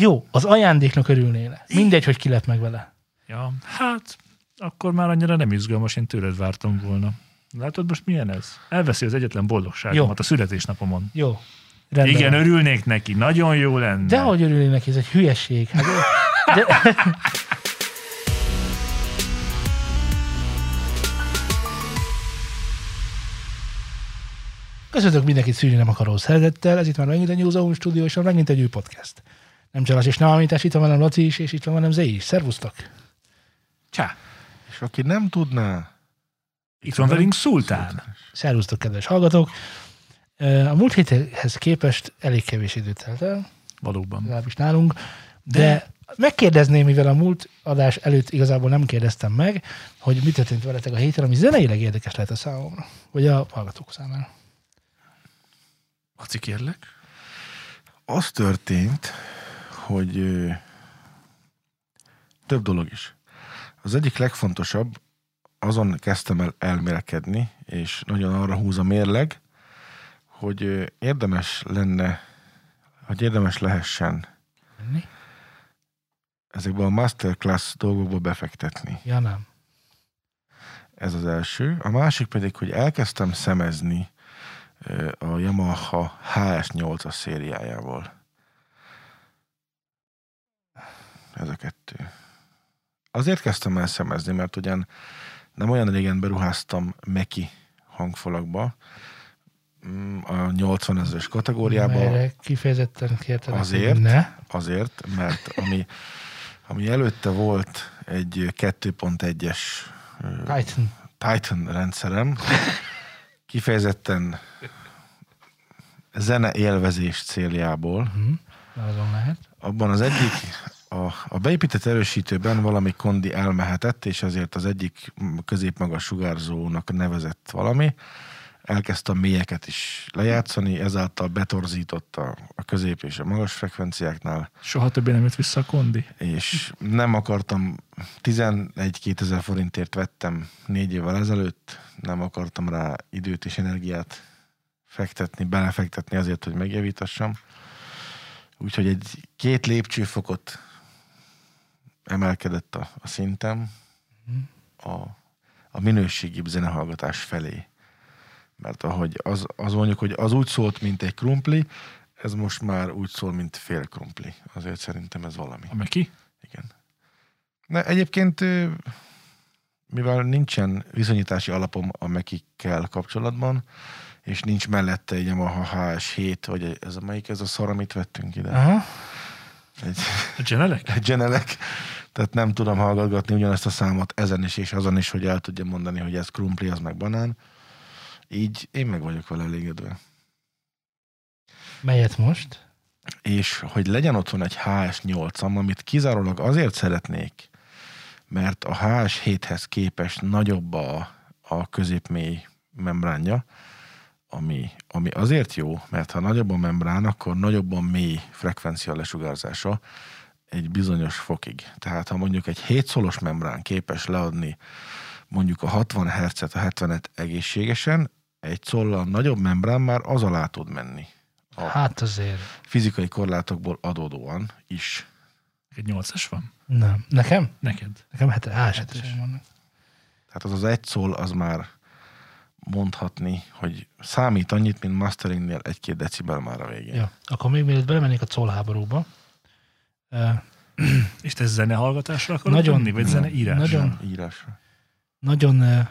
Jó, az ajándéknak örülnél. Mindegy, hogy ki lett meg vele. Ja, hát akkor már annyira nem izgalmas, én tőled vártam volna. Látod most milyen ez? Elveszi az egyetlen boldogságomat Jó. a születésnapomon. Jó. Rendben Igen, örülnék neki, nagyon jó lenne. De hogy örülnél neki, ez egy hülyeség. Hát, de... Köszöntök mindenkit szűrni nem akaró szeretettel. Ez itt már megint egy New Zone Studio, és megint egy új podcast. Nem csalás és nem amintás, itt van velem Laci is, és itt van velem Zé is. Szervusztok! Csá, És aki nem tudná, itt van velünk Szultán. Szervusztok, kedves hallgatók! A múlt héthez képest elég kevés időt telt el, Valóban. legalábbis nálunk, de, de megkérdezném, mivel a múlt adás előtt igazából nem kérdeztem meg, hogy mi történt veletek a héten, ami zeneileg érdekes lehet a számomra, vagy a hallgatók számára. Laci, kérlek. az történt, hogy több dolog is. Az egyik legfontosabb, azon kezdtem el elmélkedni, és nagyon arra húz a mérleg, hogy érdemes lenne, hogy érdemes lehessen Mi? ezekbe a masterclass dolgokba befektetni. Ja, nem. Ez az első. A másik pedig, hogy elkezdtem szemezni a Yamaha HS8-as szériájával. Ez a kettő. Azért kezdtem el szemezni, mert ugyan nem olyan régen beruháztam Meki hangfalakba, mm, a 80 ezeres kategóriába, Melyre kifejezetten kértelek, Azért. ne. azért, mert ami, ami előtte volt egy 2.1-es ö, Titan. Titan rendszerem, kifejezetten zene élvezés céljából. Hm. Azon lehet. Abban az egyik, a, a beépített erősítőben valami kondi elmehetett, és ezért az egyik középmagas sugárzónak nevezett valami. Elkezdte a mélyeket is lejátszani, ezáltal betorzította a közép és a magas frekvenciáknál, Soha többé nem jött vissza a kondi. és nem akartam, 11-2000 ezer forintért vettem négy évvel ezelőtt, nem akartam rá időt és energiát fektetni, belefektetni azért, hogy megjavítassam. Úgyhogy egy két lépcsőfokot emelkedett a, a szintem a, a minőségibb zenehallgatás felé. Mert ahogy az, az mondjuk, hogy az úgy szólt, mint egy krumpli, ez most már úgy szól, mint fél krumpli. Azért szerintem ez valami. A Meki? Igen. De egyébként, mivel nincsen viszonyítási alapom a Mekikkel kapcsolatban, és nincs mellette egy Yamaha HS7, vagy ez a melyik ez a szar, amit vettünk ide? Aha. Egy, A Genelek? egy Genelec, tehát nem tudom hallgatni ugyanazt a számot ezen is és azon is, hogy el tudja mondani, hogy ez krumpli, az meg banán. Így én meg vagyok vele elégedve. Melyet most? és hogy legyen otthon egy HS8-am, amit kizárólag azért szeretnék, mert a HS7-hez képest nagyobb a, a középmély membránja, ami, ami azért jó, mert ha nagyobb a membrán, akkor nagyobb a mély frekvencia lesugárzása egy bizonyos fokig. Tehát ha mondjuk egy 7 szolos membrán képes leadni mondjuk a 60 Hz-et, a 70-et egészségesen, egy szollal nagyobb membrán már az alá tud menni. A Hát azért. fizikai korlátokból adódóan is. Egy nyolcas van? Nem. Nekem? Neked? Nekem hete, á, vannak. Tehát az az egy szól, az már mondhatni, hogy számít annyit, mint masteringnél egy-két decibel már a végén. Ja. Akkor még mielőtt belemennék a cólháborúba, ö, És te zenehallgatásra akarod Nagyon- menni? Vagy zeneírásra? nagyon- Írásra. nagyon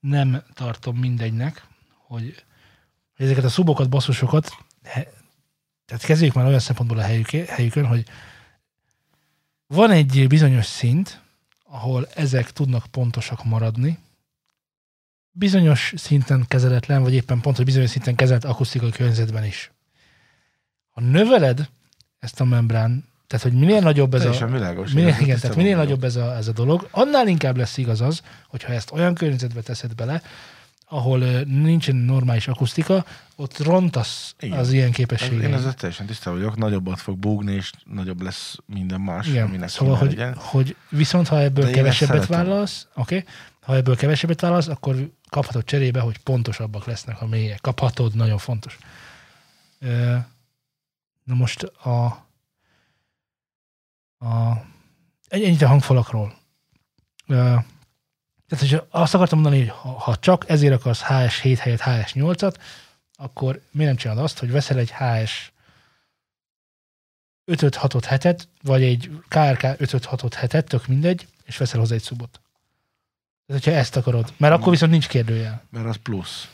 nem tartom mindegynek, hogy hogy ezeket a szubokat, basszusokat, he, tehát kezdjük már olyan szempontból a helyük, helyükön, hogy van egy bizonyos szint, ahol ezek tudnak pontosak maradni, bizonyos szinten kezeletlen, vagy éppen pont, hogy bizonyos szinten kezelt akusztikai környezetben is. Ha növeled ezt a membrán, tehát hogy minél nagyobb ez a, Teljesen világos. Minél, Én igen, tehát minél vagyok. nagyobb ez a, ez a dolog, annál inkább lesz igaz az, hogyha ezt olyan környezetbe teszed bele, ahol nincsen normális akusztika, ott rontasz Igen. az ilyen Ez, képességeit. én ezzel teljesen tisztában vagyok, nagyobbat fog búgni, és nagyobb lesz minden más, Igen, aminek szóval, hogy, legyen. hogy viszont ha ebből De kevesebbet válasz, oké, okay? ha ebből kevesebbet válasz, akkor kaphatod cserébe, hogy pontosabbak lesznek a mélyek. Kaphatod, nagyon fontos. Na most a A, egy- ennyit a hangfalakról. Tehát, hogy azt akartam mondani, hogy ha, ha csak ezért akarsz HS7 helyett HS8-at, akkor miért nem csinálod azt, hogy veszel egy HS 5-6-ot hetet, vagy egy KRK 5-6-ot hetet, tök mindegy, és veszel hozzá egy szubot. Tehát, hogyha ezt akarod. Mert akkor viszont nincs kérdőjel. Mert az plusz.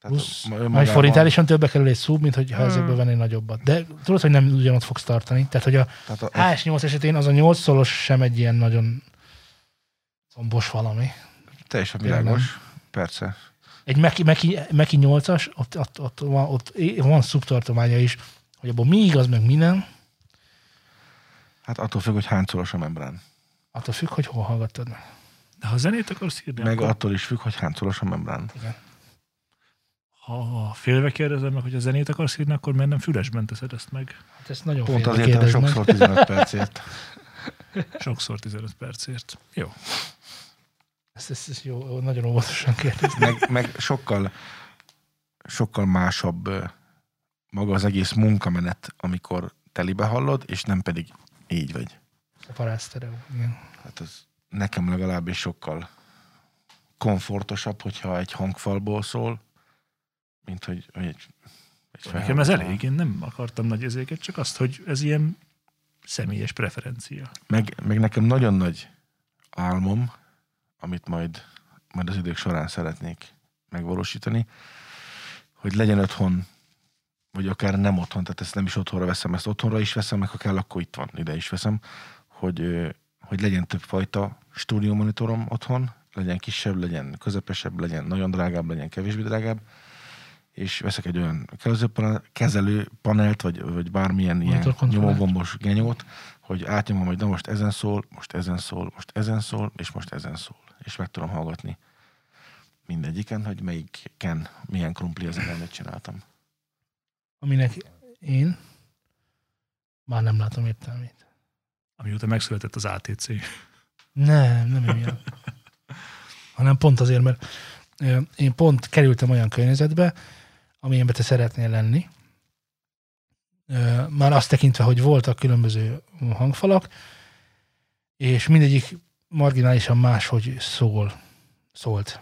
Plusz, ma- Majd forintálisan többe kerül egy szub, mint hogyha Hmm. ezekből vennél nagyobbat. De tudod, hogy nem ugyanott fogsz tartani. Tehát, hogy a Tehát a, HS8 esetén az a 8 szolos sem egy ilyen nagyon combos valami. teljesen világos. Persze. Egy Meki, Meki, Meki 8-as, ott, ott, ott, van, ott van szubtartománya is, hogy abban mi igaz, meg mi nem, Hát attól függ, hogy hány szoros a membrán. attól függ, hogy hol hallgattad meg. De ha zenét akarsz írni, Meg akkor, attól is függ, hogy hány szoros a membrán. ha, ha félve kérdezem meg, hogy a zenét akarsz írni, akkor miért nem fülesben teszed ezt meg? Hát ezt nagyon Pont azért, mert meg. sokszor 15 percért. Sokszor 15 percért. Jó. Ezt, ezt, ezt jó, nagyon óvatosan kérdez. Meg, meg sokkal, sokkal másabb maga az egész munkamenet, amikor telibe hallod, és nem pedig így vagy. A paráztereó. Igen. Hát ez nekem legalábbis sokkal komfortosabb, hogyha egy hangfalból szól, mint hogy, hogy egy, egy Nekem ez elég, én nem akartam nagy ezéket, csak azt, hogy ez ilyen személyes preferencia. Meg, meg nekem nagyon nagy álmom, amit majd, majd az idők során szeretnék megvalósítani, hogy legyen otthon, vagy akár nem otthon, tehát ezt nem is otthonra veszem, ezt otthonra is veszem, meg ha kell, akkor itt van, ide is veszem, hogy, hogy legyen többfajta stúdiómonitorom otthon, legyen kisebb, legyen közepesebb, legyen nagyon drágább, legyen kevésbé drágább, és veszek egy olyan kezelő panel- kezelő panelt, vagy, vagy bármilyen ilyen nyomógombos genyót, hogy átnyomom, hogy na most ezen szól, most ezen szól, most ezen szól, és most ezen szól. És meg tudom hallgatni mindegyiken, hogy melyiken milyen krumpli az amit csináltam. Aminek én már nem látom értelmét. Amióta megszületett az ATC. Nem, nem emiatt. Hanem pont azért, mert én pont kerültem olyan környezetbe, amilyenbe te szeretnél lenni. Már azt tekintve, hogy voltak különböző hangfalak, és mindegyik marginálisan máshogy szól, szólt.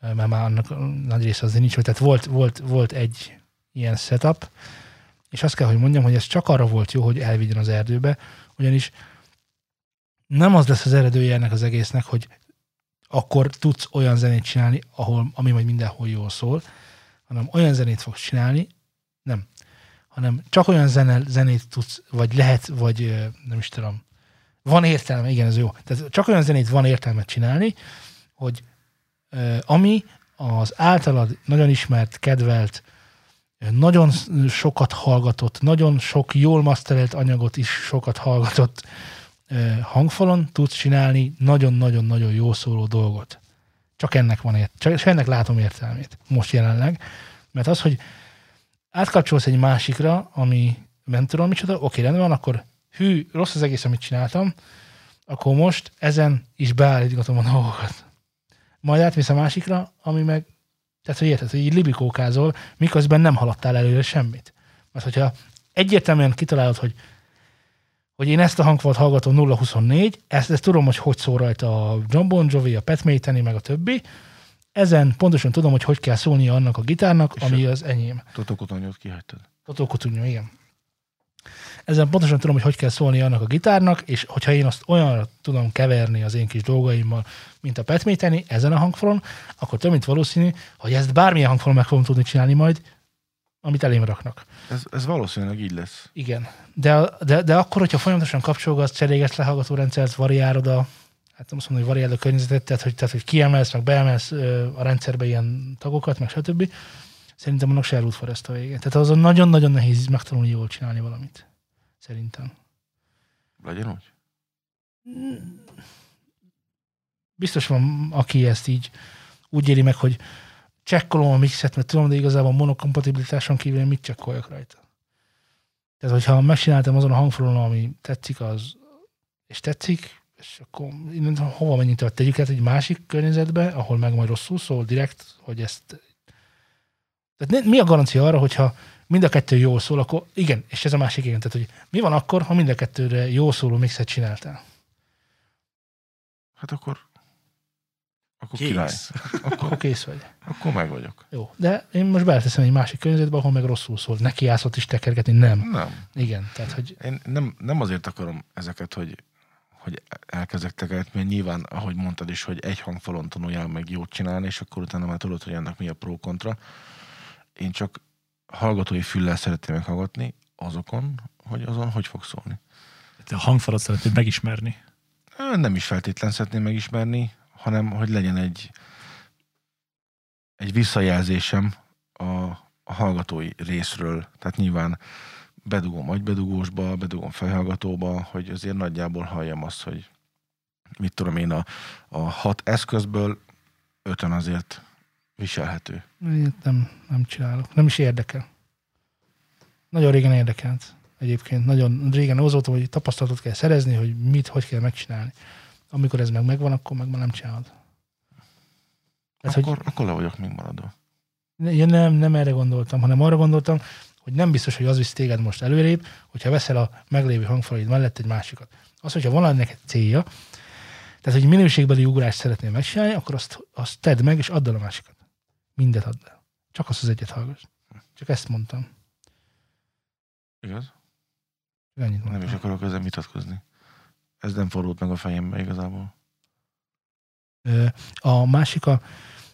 Mert már annak nagy része azért nincs, hogy tehát volt, volt, volt egy ilyen setup, és azt kell, hogy mondjam, hogy ez csak arra volt jó, hogy elvigyen az erdőbe, ugyanis nem az lesz az eredője ennek az egésznek, hogy akkor tudsz olyan zenét csinálni, ahol, ami majd mindenhol jól szól, hanem olyan zenét fogsz csinálni, nem, hanem csak olyan zene, zenét tudsz, vagy lehet, vagy nem is tudom, van értelme, igen, ez jó. Tehát csak olyan zenét van értelme csinálni, hogy ami az általad nagyon ismert, kedvelt, nagyon sokat hallgatott, nagyon sok jól maszterelt anyagot is sokat hallgatott hangfalon tudsz csinálni nagyon-nagyon-nagyon jó szóló dolgot. Csak ennek van ért, csak csak ennek látom értelmét most jelenleg. Mert az, hogy átkapcsolsz egy másikra, ami nem tudom micsoda, oké, rendben van, akkor hű, rossz az egész, amit csináltam, akkor most ezen is beállítgatom a dolgokat. Majd átmész a másikra, ami meg, tehát hogy érted, hogy így libikókázol, miközben nem haladtál előre semmit. Mert hogyha egyértelműen kitalálod, hogy hogy én ezt a hangfalat hallgatom 024, ezt, ezt tudom, hogy hogy szól rajta a John Bon Jovi, a Pat Metheny, meg a többi. Ezen pontosan tudom, hogy hogy kell szólnia annak a gitárnak, És ami az enyém. Totokotonyót kihagytad. Cotugno, igen. Ezen pontosan tudom, hogy hogy kell szólni annak a gitárnak, és hogyha én azt olyanra tudom keverni az én kis dolgaimmal, mint a Pat Metheny ezen a hangfalon, akkor több mint valószínű, hogy ezt bármilyen hangfalon meg fogom tudni csinálni majd, amit elém raknak. Ez, ez valószínűleg így lesz. Igen. De, de, de akkor, hogyha folyamatosan kapcsolgatsz, cserégetsz lehallgató rendszert, variálod a, hát nem azt mondom, hogy variálod a környezetet, tehát hogy, tehát, hogy kiemelsz, meg beemelsz a rendszerbe ilyen tagokat, meg stb. Szerintem annak se elút a végén. Tehát azon nagyon-nagyon nehéz megtanulni jól csinálni valamit. Szerintem. Legyen úgy? Biztos van, aki ezt így úgy éli meg, hogy csekkolom a mixet, mert tudom, de igazából monokompatibilitáson kívül mit csekkoljak rajta. Tehát, hogyha megcsináltam azon a hangfalon, ami tetszik, az, és tetszik, és akkor innen hova menjünk tovább? Tegyük át egy másik környezetbe, ahol meg majd rosszul szól direkt, hogy ezt... Tehát mi a garancia arra, hogyha mind a kettő jól szól, akkor igen, és ez a másik igen, tehát hogy mi van akkor, ha mind a kettőre jól szóló mixet csináltál? Hát akkor, akkor Kész. király. Akkor kész vagy. Akkor meg vagyok. Jó, de én most beleteszem egy másik környezetbe, ahol meg rosszul szól. Neki játszott is tekergetni, nem. Nem. Igen, tehát hogy Én nem, nem azért akarom ezeket, hogy, hogy elkezdek tekergetni, mert nyilván, ahogy mondtad is, hogy egy hangfalon tanuljál meg jót csinálni, és akkor utána már tudod, hogy ennek mi a pro-kontra. Én csak hallgatói füllel szeretném meghallgatni azokon, hogy azon hogy fog szólni. Te a hangfalat szeretnéd megismerni. Nem is feltétlen szeretném megismerni, hanem hogy legyen egy, egy visszajelzésem a, a hallgatói részről. Tehát nyilván bedugom agybedugósba, bedugom fejhallgatóba, hogy azért nagyjából halljam azt, hogy mit tudom én, a, a hat eszközből ötön azért viselhető. ilyet nem, nem csinálok. Nem is érdekel. Nagyon régen érdekelt. Egyébként nagyon régen az volt, hogy tapasztalatot kell szerezni, hogy mit, hogy kell megcsinálni. Amikor ez meg megvan, akkor meg már nem csinálod. Tehát, akkor, akkor le vagyok még maradva. hogy én nem, nem erre gondoltam, hanem arra gondoltam, hogy nem biztos, hogy az visz téged most előrébb, hogyha veszel a meglévő hangfalaid mellett egy másikat. Az, hogyha van neked célja, tehát, hogy minőségbeli ugrást szeretnél megcsinálni, akkor azt, azt tedd meg, és add el a másikat. Mindet add el. Csak azt az egyet hallgass. Csak ezt mondtam. Igaz? Ennyit Nem mondtam. is akarok ezzel vitatkozni. Ez nem fordult meg a fejembe igazából. A másik a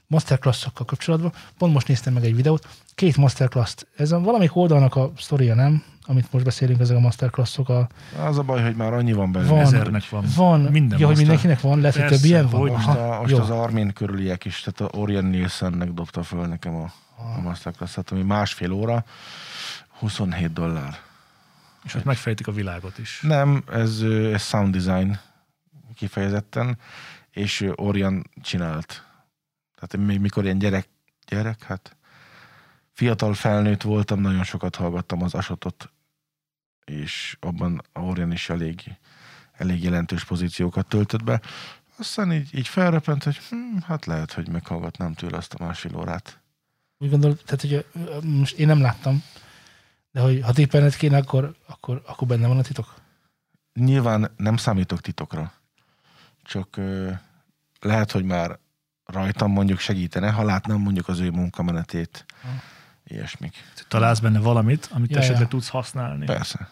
masterclassokkal kapcsolatban. Pont most néztem meg egy videót. Két masterclass Ez a valamelyik oldalnak a sztoria, nem? Amit most beszélünk, ezek a masterclassok. A, Az a baj, hogy már annyi van belőle. Van. Ezernek van. van, Minden ja, hogy mindenkinek van, lehet, hogy Persze, több ilyen van. hogy Most, Aha, a, most jó. az Armin körüliek is, tehát a Orion Nielsennek dobta föl nekem a, a masterclass ami másfél óra, 27 dollár. És ott megfejtik a világot is. Nem, ez, ez sound design kifejezetten, és Orion csinált. Tehát még mikor ilyen gyerek, gyerek, hát fiatal felnőtt voltam, nagyon sokat hallgattam az Asotot, és abban a Orion is elég, elég jelentős pozíciókat töltött be. Aztán így, így felrepent, hogy hm, hát lehet, hogy meghallgatnám tőle azt a másfél órát. Úgy gondolom, tehát hogy most én nem láttam, de hogy ha tippelned kéne, akkor, akkor, akkor benne van a titok. Nyilván nem számítok titokra, csak ö, lehet, hogy már rajtam mondjuk segítene, ha látnám mondjuk az ő munkamenetét, Ha. ilyesmik. Találsz benne valamit, amit Ja, esetleg ja. tudsz használni. Persze.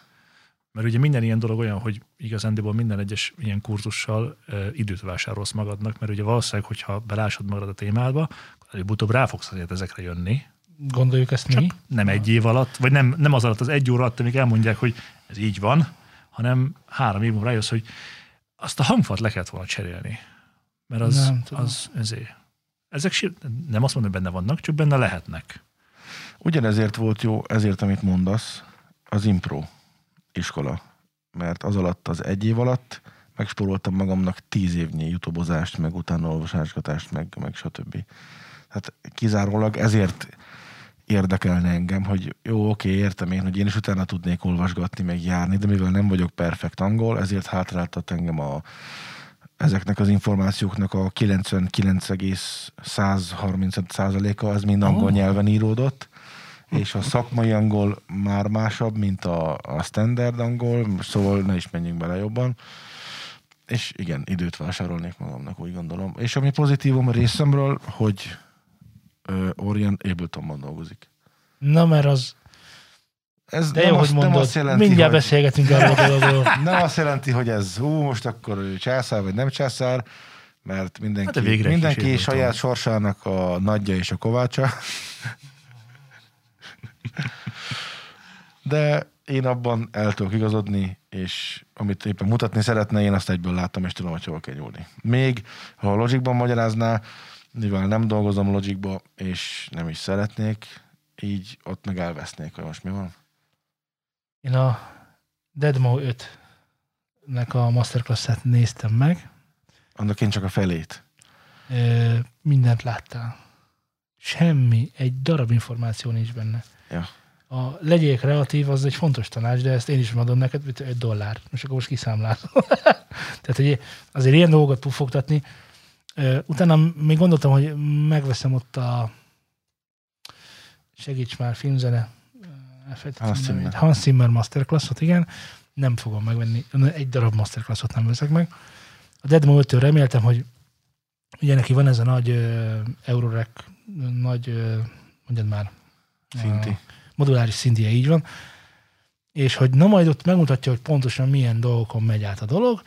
Mert ugye minden ilyen dolog olyan, hogy igazándiból minden egyes ilyen kurzussal uh, időt vásárolsz magadnak, mert ugye valószínűleg, hogyha belásod magad a témádba, akkor előbb-utóbb rá fogsz azért ezekre jönni. Gondoljuk ezt Csak mi. nem egy év alatt, vagy nem, nem az alatt, az egy óra alatt, amíg elmondják, hogy ez így van, hanem három év múlva rájössz, hogy azt a hangfalt le kellett volna cserélni. Mert az, Nem tudom. az ezért. Ezek nem azt mondom, hogy benne vannak, csak benne lehetnek. Ugyanezért volt jó, ezért, amit mondasz, az impro iskola. Mert az alatt, az egy év alatt megspóroltam magamnak tíz évnyi youtubozást, meg utána olvasásgatást, meg, meg stb. Hát kizárólag ezért érdekelne engem, hogy jó, oké, értem én, hogy én is utána tudnék olvasgatni, meg járni, de mivel nem vagyok perfekt angol, ezért hátráltat engem a, ezeknek az információknak a 99,135%-a az mind angol Ó. nyelven íródott, és a szakmai angol már másabb, mint a, a standard angol, szóval ne is menjünk bele jobban. És igen, időt vásárolnék magamnak, úgy gondolom. És ami pozitívum a részemről, hogy Orion Abletonban dolgozik. Na, mert az, Ez de nem, jó, azt, hogy nem mondod. azt jelenti, Mindjárt hogy, beszélgetünk erről a dologról. nem azt jelenti, hogy ez hú, most akkor császár vagy nem császár, mert mindenki, Hát mindenki Ableton. saját sorsának a nagyja és a kovácsa. De én abban el tudok igazodni, és amit éppen mutatni szeretne, én azt egyből láttam, és tudom, hogy hova kell nyúlni. Még, ha a Logicban magyarázná, mivel nem dolgozom Logicba, és nem is szeretnék, így ott meg elvesznék, hogy most mi van. Én a Deadmo 5-nek a masterclass-et néztem meg. Annak én csak a felét. Ö, mindent láttál. Semmi, egy darab információ nincs benne. Ja. A legyél kreatív, az egy fontos tanács, de ezt én is adom neked, mint egy dollár. Most akkor most kiszámlálom. Tehát, hogy azért ilyen dolgokat pufogtatni. Utána még gondoltam, hogy megveszem ott a segíts már, filmzene. elfelejtettem Hans Zimmer. Masterclassot, igen. Nem fogom megvenni, egy darab Masterclassot nem veszek meg. A Deadmo 5 reméltem, hogy ugye neki van ez a nagy uh, Eurorec, nagy, uh, mondjad már, Szinti. a moduláris szintje, így van. És hogy na majd ott megmutatja, hogy pontosan milyen dolgokon megy át a dolog,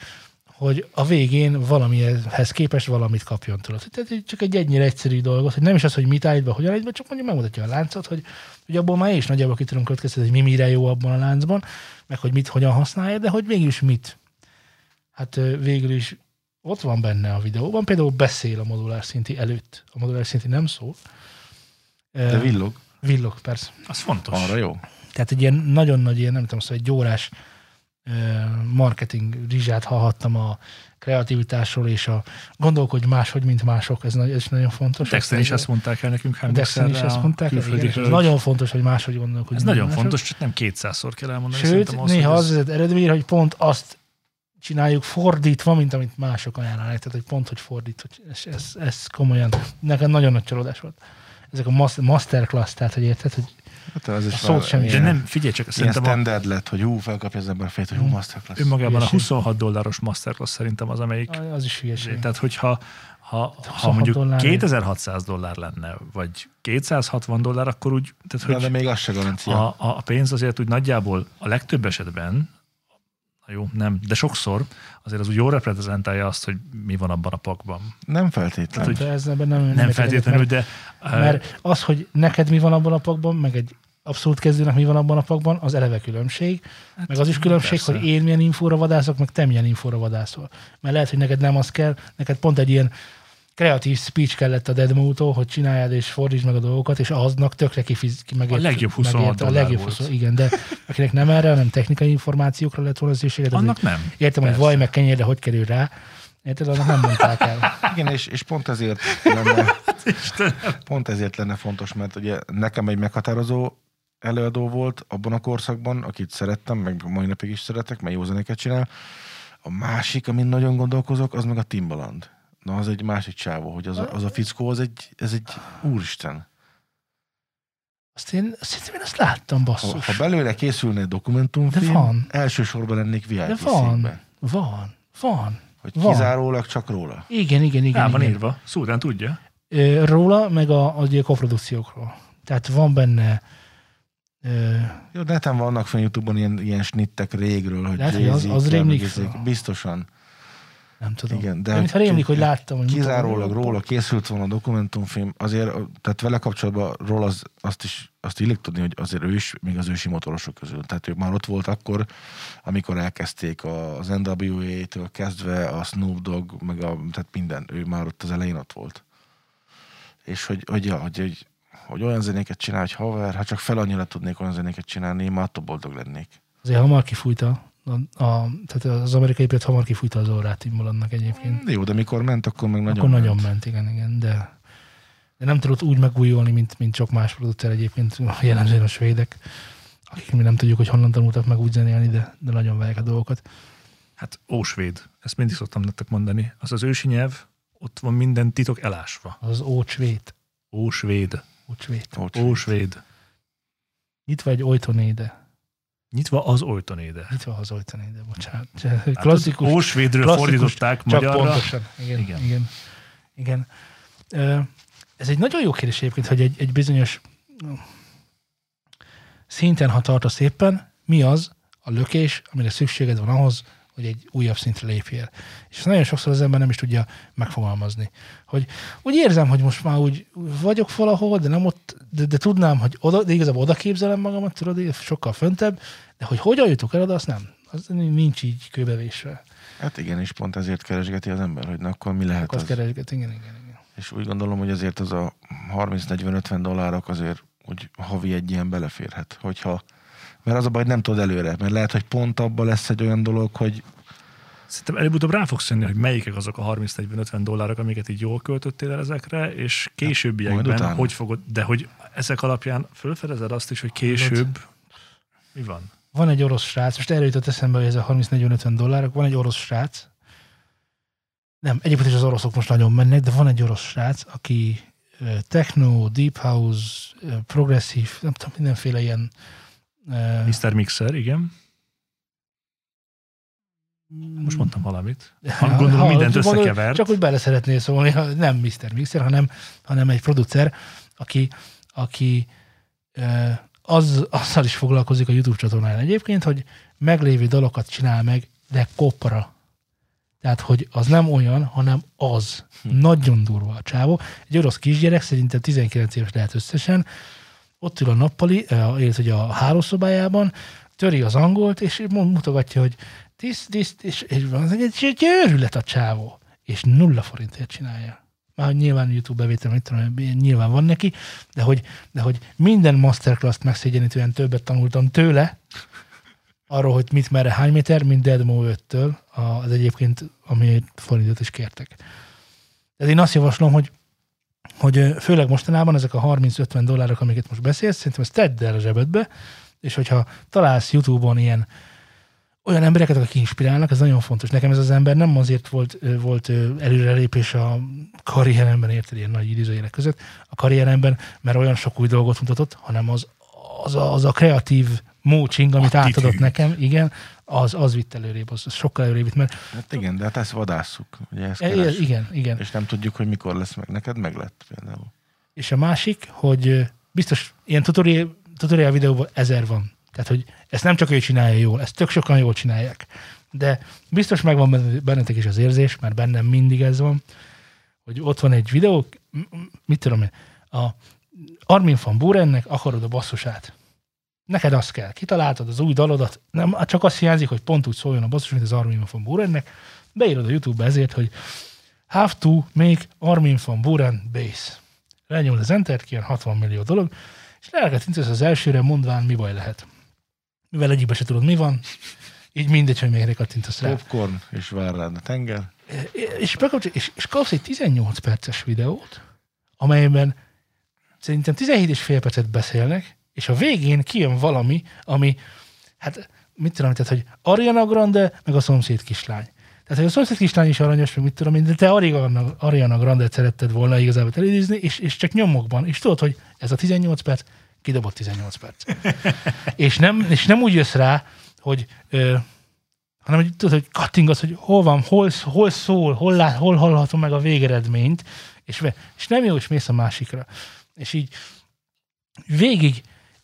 hogy a végén valamihez képest valamit kapjon tőled. Tehát csak egy ennyire egyszerű dolgot, hogy nem is az, hogy mit állít be, hogyan állít be, csak mondjuk megmutatja a láncot, hogy, hogy abból már is nagyjából ki tudunk következtetni, hogy mi mire jó abban a láncban, meg hogy mit hogyan használja, de hogy végül is mit. Hát végül is ott van benne a videóban, például beszél a modulár szinti előtt. A modulár szinti nem szól. De villog. Villog, persze. Az fontos. Arra jó. Tehát egy ilyen nagyon nagy, ilyen, nem tudom, szóval egy órás marketing rizsát hallhattam a kreativitásról, és a gondolkodj máshogy, mint mások, ez, nagy, ez nagyon fontos. Dexter is ezt mondták el nekünk hány Dexter is ezt mondták, el, igen, és ez nagyon fontos, hogy máshogy gondolkodj. Ez nagyon mások. fontos, csak nem kétszázszor kell elmondani. Sőt, ahhoz, néha az vezet eredményre, hogy pont azt csináljuk fordítva, mint amit mások ajánlanak. Tehát, hogy pont, hogy fordít, hogy ez, ez, ez komolyan. Nekem nagyon nagy csalódás volt. Ezek a mas- masterclass, tehát, hogy érted, hogy Hát az is A szót sem De ilyen- nem, figyelj csak, Ilyen szerintem a, standard lett, hogy hú, felkapja az ember a fejét, hogy hú, masterclass. önmagában a hülyeség. 26 dolláros masterclass szerintem az, amelyik az is hülyeség. Tehát, hogyha ha, ha 26 mondjuk dollár. 2600 dollár lenne, vagy 260 dollár, akkor úgy, tehát De, hogy de még az se garancia. a, a pénz azért úgy nagyjából a legtöbb esetben, jó, nem, de sokszor azért az úgy jól reprezentálja azt, hogy mi van abban a pakban. Nem feltétlenül. De ez ebben nem, Nem értek feltétlenül, de mert, mert az, hogy neked mi van abban a pakban, meg egy abszolút kezdőnek mi van abban a pakban, az eleve különbség. Hát, meg az is különbség, persze. hogy én milyen infóra vadászok, meg te milyen infóra vadászol. Mert lehet, hogy neked nem az kell, neked pont egy ilyen kreatív speech kellett a Deadmótól, hogy csináljad és fordítsd meg a dolgokat, és aznak tökre kifiz, ki megért, A legjobb 26 megérte, a legjobb volt. 20, igen, de akinek nem erre, hanem technikai információkra lett volna szükséged, azért annak nem. értem, hogy vaj meg kenyérre hogy kerül rá, érted, annak nem mondták el. Igen, és, és pont ezért lenne, pont ezért lenne fontos, mert ugye nekem egy meghatározó előadó volt abban a korszakban, akit szerettem, meg mai napig is szeretek, mert jó zenéket csinál. A másik, amin nagyon gondolkozok, az meg a Timbaland. Na, az egy másik csávó, hogy az a, az a fickó, az egy, ez egy úristen. Azt én, szerintem én azt láttam, Ha, basszus. ha belőle készülne egy dokumentumfilm, De van. elsősorban lennék VIP De van, van, van. Hogy van. kizárólag csak róla. Igen, igen, igen. Rá van igen. írva. Szúrán tudja. Róla, meg a, a ugye, koprodukciókról. Tehát van benne ö, Jó, neten vannak fenn Youtube-on ilyen, ilyen snittek régről, hogy Lehet, hogy az- az rémlik. Biztosan. Nem tudom. Igen, de de mintha rémlik, hogy láttam, hogy. Kizárólag róla készült volna a dokumentumfilm, azért, tehát vele kapcsolatban róla az, azt is azt illik tudni, hogy azért ő is, még az ősi motorosok közül. Tehát ő már ott volt akkor, amikor elkezdték az NWA-től kezdve a Snoop Dogg, meg a, tehát minden, ő már ott az elején ott volt. És hogy, hogy, ja, hogy, hogy, hogy olyan zenéket csinál, hogy haver, ha csak fel annyira tudnék olyan zenéket csinálni, én már attól boldog lennék. Azért hamar kifújta. A, a, tehát az amerikai piac hamar kifújta az orrát Timbalandnak egyébként. Jó, de mikor ment, akkor meg nagyon Akkor nagyon ment. ment, igen, igen, de, de nem tudott úgy megújulni, mint, mint sok más producer egyébként, jellemzően a svédek, akik mi nem tudjuk, hogy honnan tanultak meg úgy zenélni, de, de nagyon vágják a dolgokat. Hát ósvéd. Ezt mindig szoktam nektek mondani. Az az ősi nyelv, ott van minden titok elásva. Az ócsvét. Ósvéd. Ócsvét. Ott Ósvéd. Itt vagy Ojtonéde. Nyitva az Ojtonéde. Itt van az Ojtonéde, bocsánat. Hát Klasszikus. az Ósvédről klasszikus, fordították Csak magyarra. pontosan. Igen, Igen. igen. igen. Ez egy nagyon jó kérdés egyébként, hogy egy, egy bizonyos szinten, ha tartasz éppen, mi az a lökés, amire szükséged van ahhoz, hogy egy újabb szintre lépjél. És ezt nagyon sokszor az ember nem is tudja megfogalmazni. Hogy úgy érzem, hogy most már úgy vagyok valahol, de nem ott, de, de tudnám, hogy oda, de igazából oda képzelem magamat, tudod, sokkal föntebb, de hogy hogyan jutok el oda, azt nem. Az nincs így kőbevésve. Hát igen, és pont ezért keresgeti az ember, hogy na akkor mi lehet Akkor az. keresget, igen, igen, igen. És úgy gondolom, hogy azért az a 30-40-50 dollárok azért úgy havi egy ilyen beleférhet, hogyha mert az a baj, hogy nem tudod előre, mert lehet, hogy pont abban lesz egy olyan dolog, hogy Szerintem előbb-utóbb rá fogsz jönni, hogy melyikek azok a 30-40-50 dollárok, amiket így jól költöttél el ezekre, és későbbiekben utána. hogy fogod, de hogy ezek alapján fölfedezed azt is, hogy később mi van? Van egy orosz srác, most erről jutott eszembe, hogy ez a 30-40-50 dollárok, van egy orosz srác, nem, egyébként is az oroszok most nagyon mennek, de van egy orosz srác, aki techno, deep house, progresszív, nem tudom, mindenféle ilyen Mr. Mixer, igen. Most mondtam valamit. Gondolom Ha- mindent összekevert. Csak úgy bele szeretnél szólni, ha nem Mr. Mixer, hanem, hanem egy producer, aki, aki ö, az, azzal is foglalkozik a YouTube csatornán egyébként, hogy meglévő dalokat csinál meg, de kopra. Tehát, hogy az nem olyan, hanem az. Nagyon durva a csávó. Egy orosz kisgyerek, szerintem 19 éves lehet összesen, ott ül a nappali, eh, illetve hogy a hálószobájában, töri az angolt, és mond- mutogatja, hogy tiszt, tiszt, és, és van egy, egy, egy őrület a csávó. És nulla forintért csinálja. Már nyilván YouTube bevétel, mit tudom, nyilván van neki, de hogy, de hogy minden masterclass-t megszégyenítően többet tanultam tőle, arról, hogy mit merre, hány méter, mint Deadmo 5-től, az egyébként, ami forintot is kértek. Tehát én azt javaslom, hogy hogy főleg mostanában ezek a 30-50 dollárok, amiket most beszélsz, szerintem ezt tedd el a zsebedbe, és hogyha találsz YouTube-on ilyen olyan embereket, akik inspirálnak, ez nagyon fontos. Nekem ez az ember nem azért volt, volt előrelépés a karrieremben, érted, ilyen nagy idézőjelek között, a karrieremben, mert olyan sok új dolgot mutatott, hanem az, az, a, az a kreatív mócsing, amit Attitűd. átadott nekem, igen, az, az vitt előrébb, az, az sokkal előrébb vitt, mert Hát igen, de hát ezt vadásszuk. Ugye ezt e, keres. igen, igen. És nem tudjuk, hogy mikor lesz meg. Neked meg lett például. És a másik, hogy biztos ilyen tutorial, tutorial videóban ezer van. Tehát, hogy ezt nem csak ő csinálja jól, ezt tök sokan jól csinálják. De biztos megvan benne- bennetek is az érzés, mert bennem mindig ez van, hogy ott van egy videó, mit tudom én, a Armin van Burennek akarod a basszusát. Neked az kell. Kitaláltad az új dalodat, nem, csak azt hiányzik, hogy pont úgy szóljon a basszus, mint az Armin van Burennek. Beírod a YouTube-be ezért, hogy have to make Armin van Buren bass. Lenyomod az enter ilyen 60 millió dolog, és lelket intesz az elsőre, mondván mi baj lehet. Mivel egyikben se tudod, mi van, így mindegy, hogy melyikre kattintasz rá. Popcorn, és vár rád a tenger. És, és, és kapsz egy 18 perces videót, amelyben szerintem 17 és fél percet beszélnek, és a végén kijön valami, ami, hát mit tudom, tehát, hogy Ariana Grande, meg a szomszéd kislány. Tehát, hogy a szomszéd kislány is aranyos, meg mit tudom én, de te Ariana, Ariana Grande-t szeretted volna igazából elidézni, és, és csak nyomokban. És tudod, hogy ez a 18 perc, kidobott 18 perc. és, nem, és nem úgy jössz rá, hogy ö, hanem hogy tudod, hogy kattingasz, hogy hol van, hol, hol szól, hol, lát, hol hallhatom meg a végeredményt, és, és nem jó, és mész a másikra. És így végig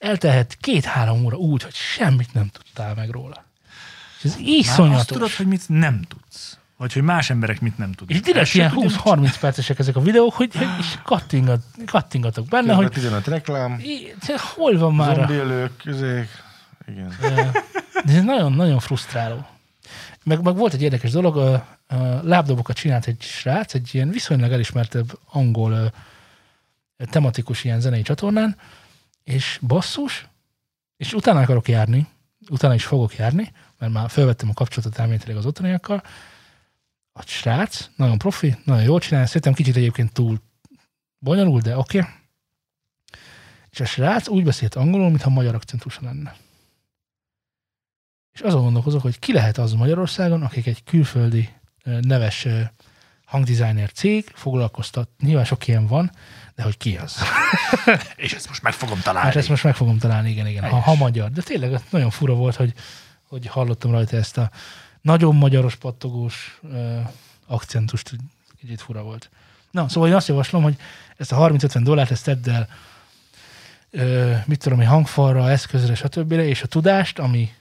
eltehet két-három óra úgy, hogy semmit nem tudtál meg róla. És ez Már iszonyatos. azt tudod, hogy mit nem tudsz. Vagy hogy más emberek mit nem tudnak. És direkt ilyen tudja, 20-30 percesek ezek a videók, hogy és kattingat, kattingatok benne, hogy 15 reklám, hol van már zombielők, közék. Igen. De ez nagyon-nagyon frusztráló. Meg, meg volt egy érdekes dolog, a, a lábdobokat csinált egy srác, egy ilyen viszonylag elismertebb angol tematikus ilyen zenei csatornán, és basszus, és utána akarok járni, utána is fogok járni, mert már felvettem a kapcsolatot elméletileg az otthoniakkal. A srác, nagyon profi, nagyon jól csinálja, szerintem kicsit egyébként túl bonyolult, de oké. Okay. És a srác úgy beszélt angolul, mintha magyar akcentusa lenne. És azon gondolkozok, hogy ki lehet az Magyarországon, akik egy külföldi neves hangdesigner cég foglalkoztat, nyilván sok ilyen van, de hogy ki az? És ezt most meg fogom találni. Hát ezt most meg fogom találni, igen, igen, ha, ha magyar. De tényleg nagyon fura volt, hogy, hogy hallottam rajta ezt a nagyon magyaros, pattogós ö, akcentust, hogy kicsit fura volt. Na, szóval én azt javaslom, hogy ezt a 30-50 dollárt ezt tedd el, ö, mit tudom, egy hangfalra, eszközre, stb. és a tudást, ami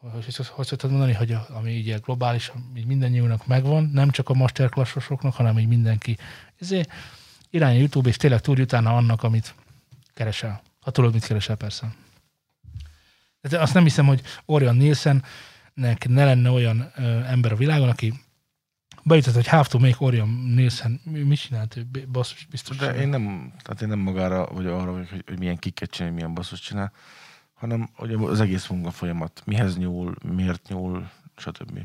hogy, hogy, hogy szoktad mondani, hogy a, ami így globális, így mindannyiunknak megvan, nem csak a masterclassosoknak, hanem így mindenki. Ezért irány a YouTube, és tényleg tudj utána annak, amit keresel. Ha tudod, mit keresel, persze. De azt nem hiszem, hogy Orion Nielsennek ne lenne olyan ö, ember a világon, aki bejutott, hogy have to make Orion Nielsen. Mi, mit csinált ő? Basszus, biztos. De én nem, tehát én nem magára, vagy arra, hogy, hogy, hogy milyen kikket csinál, milyen basszus csinál, hanem hogy az egész munka folyamat, mihez nyúl, miért nyúl, stb.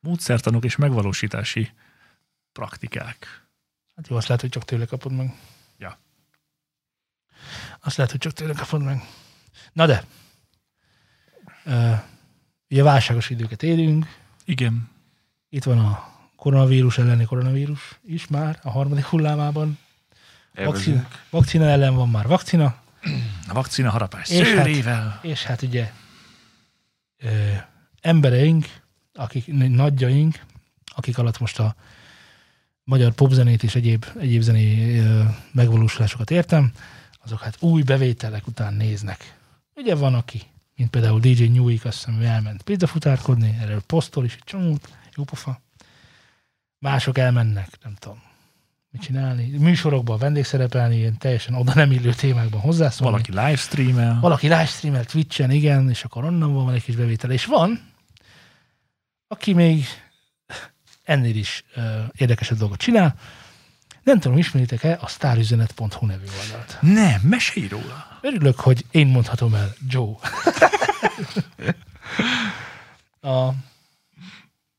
Módszertanok és megvalósítási praktikák. Hát jó, azt lehet, hogy csak tőle kapod meg. Ja. Azt lehet, hogy csak tőle kapod meg. Na de, ö, ugye válságos időket élünk, Igen. itt van a koronavírus elleni koronavírus is már, a harmadik hullámában. Vakcina, Elvezünk. vakcina ellen van már vakcina. A vakcina harapás És hát- szőrével. És hát ugye ö, embereink, akik nagyjaink, akik alatt most a magyar popzenét és egyéb, egyéb zené megvalósulásokat értem, azok hát új bevételek után néznek. Ugye van, aki, mint például DJ Newik, azt hiszem, elment pizzafutárkodni, erről posztol is egy csomót, jó pofa. Mások elmennek, nem tudom, mit csinálni, műsorokban vendégszerepelni, ilyen teljesen oda nem illő témákban hozzászólni. Valaki livestreamel. Valaki livestreamel Twitch-en, igen, és akkor onnan van egy kis bevétel. És van, aki még ennél is uh, érdekesebb dolgot csinál. Nem tudom, ismeritek-e a sztárüzenet.hu nevű oldalt. Nem, mesélj róla. Örülök, hogy én mondhatom el, Joe. a,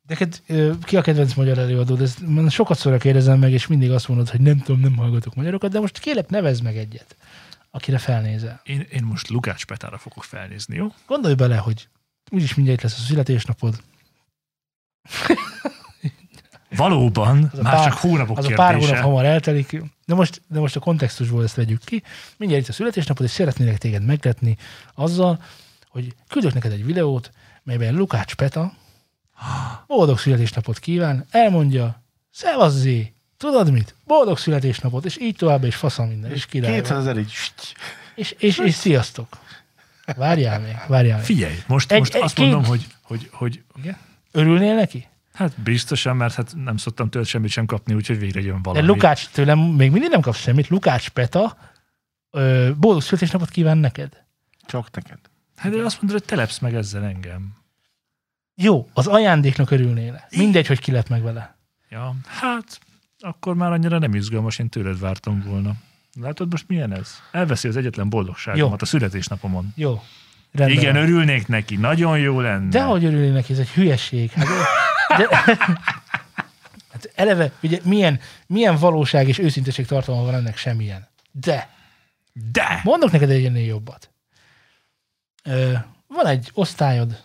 Neked ö, ki a kedvenc magyar előadód? Ezt sokat szóra kérdezem meg, és mindig azt mondod, hogy nem tudom, nem hallgatok magyarokat, de most kérlek, nevezd meg egyet, akire felnézel. Én, én most Lukács Petára fogok felnézni, jó? Gondolj bele, hogy úgyis mindjárt lesz a születésnapod, Valóban, Az a már pár- csak hónapok az a kérdése. pár hónap hamar eltelik. De most, de most a kontextusból ezt vegyük ki. Mindjárt itt a születésnapod, és szeretnélek téged megletni azzal, hogy küldök neked egy videót, melyben Lukács Peta boldog születésnapot kíván, elmondja, szevazzé, tudod mit? Boldog születésnapot, és így tovább, és faszal minden, és király. 200 van. ezer így. És, és, és, sziasztok. Várjál még, várjál még. Figyelj, most, Egy- most egy- azt két- mondom, hogy, hogy, hogy Igen? Örülnél neki? Hát biztosan, mert hát nem szoktam tőle semmit sem kapni, úgyhogy végre jön De valami. Lukács tőlem még mindig nem kapsz semmit. Lukács Peta ö, boldog születésnapot kíván neked. Csak neked. Hát de azt mondod, hogy telepsz meg ezzel engem. Jó, az ajándéknak örülnél. Mindegy, hogy ki lett meg vele. Ja, hát akkor már annyira nem izgalmas, én tőled vártam volna. Látod most milyen ez? Elveszi az egyetlen boldogságomat Jó. a születésnapomon. Jó. Rendben Igen, örülnék neki, nagyon jó lenne. De hogy örülnél neki, ez egy hülyeség. Hát, de, hát eleve, ugye milyen, milyen valóság és őszinteség tartalma van ennek semmilyen. De, De! mondok neked egy ennél jobbat. Ö, van egy osztályod,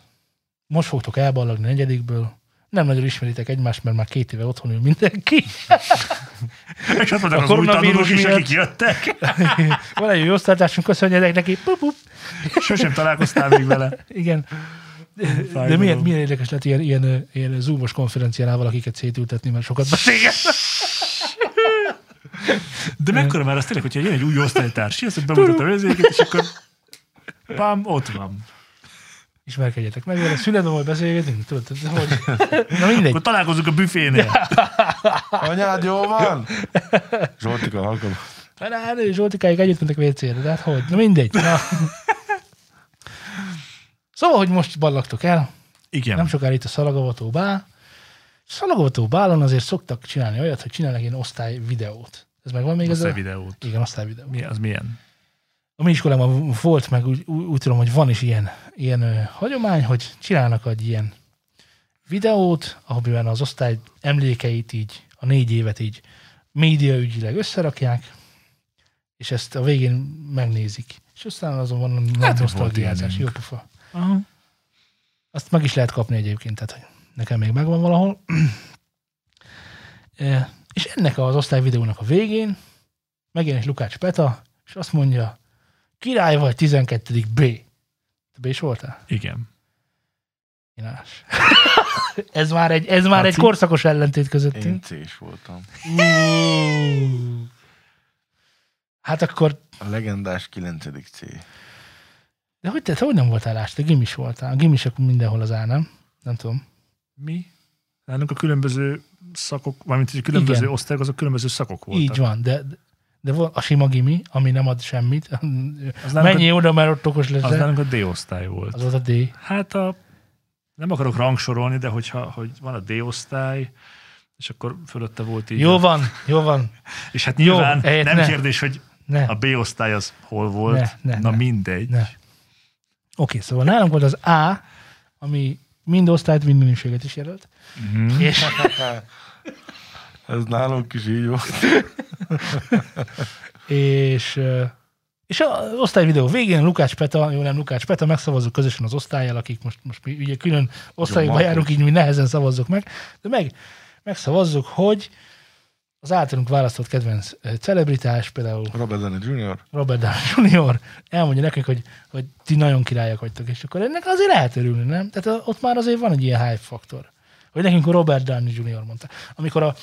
most fogtok elballagni negyedikből, nem nagyon ismeritek egymást, mert már két éve otthon ül mindenki. És mondták A az új tanulók is, akik jöttek. van egy jó osztálytársunk, köszönjetek neki. Pup, pup. Sosem találkoztál még vele. Igen. De Fájdalom. milyen, milyen érdekes lett ilyen, ilyen, ilyen zoomos konferenciánál valakiket szétültetni, mert sokat beszélget. De mekkora már az tényleg, hogyha jön egy új osztálytárs, jössz, hogy bemutatom ezeket, és akkor pám, ott van. Ismerkedjetek meg, vele születben majd beszélgetünk, tudod, de hogy... Na mindegy. Akkor találkozunk a büfénél. Anyád, jó van? Zsoltika, hallgatom. Hát, hát, Zsoltikáig együtt mentek WC-re, de hát hogy? Na mindegy. Na. Szóval, hogy most ballagtok el, Igen. nem sokára itt a Szalagavató Bál. Szalagavató Bálon azért szoktak csinálni olyat, hogy csinálnak ilyen osztály videót. Ez megvan még ez Osztály a... videót. Igen, osztály videó. Mi, az milyen? A mi iskolában volt, meg úgy, úgy, tudom, hogy van is ilyen, ilyen ö, hagyomány, hogy csinálnak egy ilyen videót, amiben az osztály emlékeit így, a négy évet így médiaügyileg összerakják, és ezt a végén megnézik. És aztán azon van Hát, nosztalgiázás, jó pofa. Aha. Azt meg is lehet kapni egyébként, tehát hogy nekem még megvan valahol. E, és ennek az osztály videónak a végén megjelenik Lukács Peta, és azt mondja, király vagy 12. B. Te B is voltál? Igen. Inás. ez már egy, ez már egy Laci? korszakos ellentét Én közöttünk. C-s voltam. Ú. Hát akkor, A legendás 9. C. de hogy te, te hogy nem voltál ás? Te gimis voltál. A gimisek mindenhol az áll, nem? Nem tudom. Mi? Nálunk a különböző szakok, mármint a különböző Igen. osztályok, azok különböző szakok voltak. Így van, de, de van a sima gimi, ami nem ad semmit. Az nálunk, Menjél oda, mert ott okos a, az nálunk a D-osztály volt. Az volt a D. Hát a, nem akarok rangsorolni, de hogyha hogy van a D-osztály, és akkor fölötte volt így. Jó a- van, jó van. És hát Jó, nyilván eh, nem ne. kérdés, hogy Ne. a B-osztály az hol volt. Ne, ne, Na ne. mindegy. Ne. Oké, szóval nálunk volt az A, ami mind osztályt, mind minőséget is jelölt. Mhm. És, Ez nálunk is így volt. és, és az osztály videó végén Lukács Peta, jó nem Lukács Peta, megszavazzuk közösen az osztályjal, akik most, most mi ugye külön osztályokba járunk, így mi nehezen szavazzuk meg, de meg, megszavazzuk, hogy az általunk választott kedvenc celebritás, például Robert Downey Jr. Robert Downey Jr. elmondja nekik, hogy, hogy ti nagyon királyok vagytok, és akkor ennek azért lehet örülni, nem? Tehát a- ott már azért van egy ilyen hype faktor. Hogy nekünk a Robert Downey Jr. mondta. Amikor a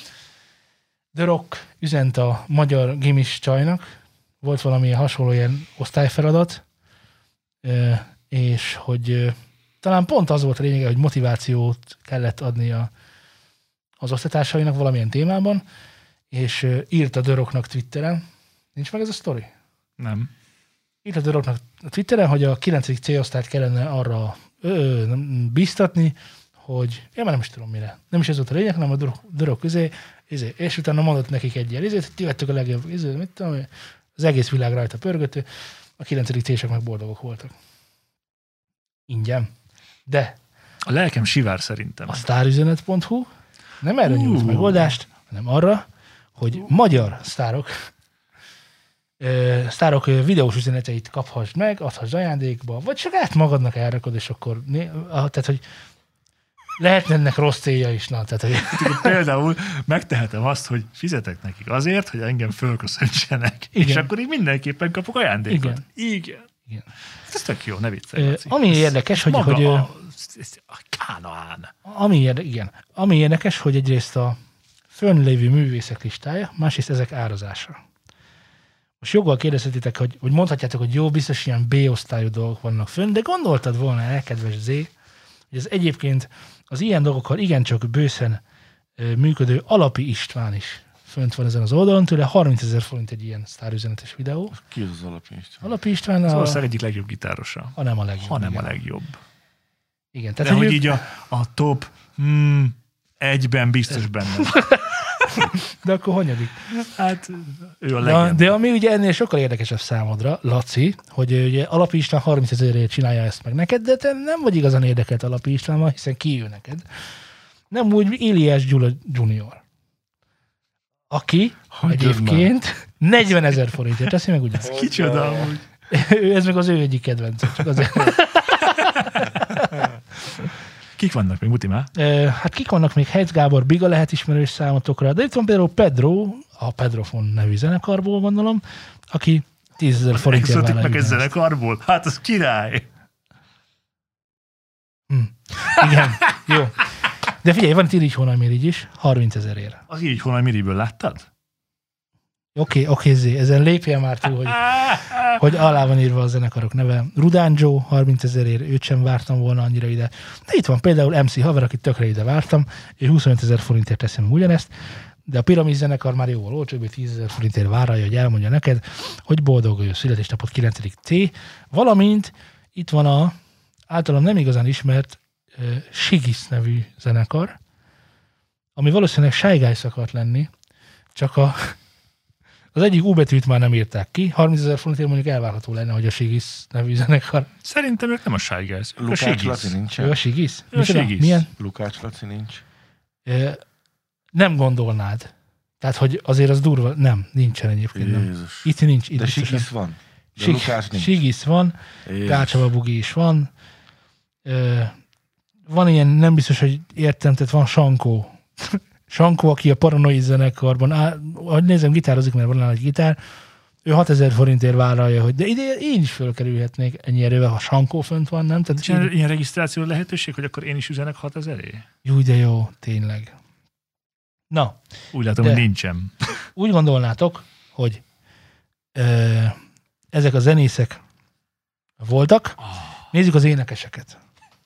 The Rock üzent a magyar gimis csajnak, volt valami hasonló ilyen osztályfeladat, és hogy talán pont az volt a lényege, hogy motivációt kellett adni a, az osztálytársainak valamilyen témában, és írt a The Rocknak Twitteren, nincs meg ez a sztori? Nem. Itt a Doroknak a Twitteren, hogy a 9. C-osztályt kellene arra ö, ö, biztatni, hogy én már nem is tudom mire. Nem is ez volt a lényeg, hanem a Dorok közé, izé, és utána mondott nekik egy ilyen izét, hogy ti vettek a legjobb, izé, mit tudom, az egész világ rajta pörgött, a 9. C-sek meg boldogok voltak. Ingyen. De A lelkem sivár szerintem. a sztárüzenet.hu nem erre Ú. nyújt megoldást, hanem arra, hogy magyar sztárok sztárok videós üzeneteit kaphasd meg, adhassd ajándékba, vagy csak át magadnak elrakod, és akkor tehát, hogy lehetne ennek rossz célja is, na, tehát, hogy Például megtehetem azt, hogy fizetek nekik azért, hogy engem fölköszöntsenek. Igen. És akkor így mindenképpen kapok ajándékot. Igen. Igen. igen. Hát Ez tök jó, ne viccelj, Ö, ami Ez érdekes, hogy, maga hogy a, a Kánaán. Ami, érde, igen. Ami érdekes, hogy egyrészt a fönnlévő művészek listája, másrészt ezek árazása. Most joggal kérdezhetitek, hogy, hogy mondhatjátok, hogy jó, biztos ilyen B-osztályú dolgok vannak fönn, de gondoltad volna el, kedves Z, hogy ez egyébként az ilyen dolgokkal igencsak bőszen működő Alapi István is fönt van ezen az oldalon, tőle 30 ezer forint egy ilyen sztárüzenetes videó. Ki az az alapján? Alapi István Az a, ország egyik legjobb gitárosa. ha nem a legjobb. Ha nem a igen. legjobb. Igen, De tehát hogy hogy így a, a top hmm, egyben biztos benne. de akkor hanyadik? Hát ő a De, legjobb. de ami ugye ennél sokkal érdekesebb számodra, Laci, hogy ugye Alapi István 30 ezerért csinálja ezt meg neked, de te nem vagy igazán érdekelt Alapi Istvánmal, hiszen ki ő neked. Nem úgy Ilias Gyula Junior. Aki Hagyjad egyébként 40 ezer forintért teszi meg ugyanezt. Kicsoda amúgy. ez meg az ő egyik kedvence. Csak azért. Kik vannak még, Muti már? Hát kik vannak még? Hejc Gábor, Biga lehet ismerős számotokra, de itt van például Pedro, a Pedrofon nevű zenekarból gondolom, aki 10 ezer forintért Exotik vállal meg egy zenekarból? Hát az király. Hm. Igen, jó. De figyelj, van itt Irigy Hónalmirigy is, 30 ezerért. Az így honnan miriből láttad? Oké, oké, Zé, ezen lépjen már túl, hogy, hogy alá van írva a zenekarok neve. Rudán Joe, 30 ezerért, őt sem vártam volna annyira ide. De itt van például MC Haver, akit tökre ide vártam, és 25 ezer forintért teszem ugyanezt, de a Piramis zenekar már jóval olcsóbb, 10 ezer forintért várja, hogy elmondja neked, hogy boldog ő születésnapot 9. C, valamint itt van a általam nem igazán ismert uh, Sigis nevű zenekar, ami valószínűleg Shy Guys akart lenni, csak a, az egyik U betűt már nem írták ki, 30 ezer forintért mondjuk elvárható lenne, hogy a Sigis nevű zenekar. Szerintem ők nem a a Lukács Sigis. Laci nincs. Ő a Sigis? Ő a Micsoda? Sigis. Milyen? Lukács Laci nincs. Ö, Nem gondolnád. Tehát, hogy azért az durva. Nem, nincsen egyébként. Nem. Jézus. Itt nincs. Itt De. Sigis van. De Sig- Lukács nincs. Sigis van. Gácsaba Bugi is van. Ö, van ilyen, nem biztos, hogy értem, tehát van Sankó. Sankó, aki a Paranoid zenekarban, ahogy nézem, gitározik, mert van nála egy gitár, ő 6000 forintért vállalja, hogy de ide én is fölkerülhetnék ennyi erővel, ha Sankó fönt van, nem? Tehát Nincs így, ilyen regisztráció lehetőség, hogy akkor én is üzenek 6000 é jó, de jó, tényleg. Na, Úgy látom, hogy nincsen. úgy gondolnátok, hogy ö, ezek a zenészek voltak, nézzük az énekeseket.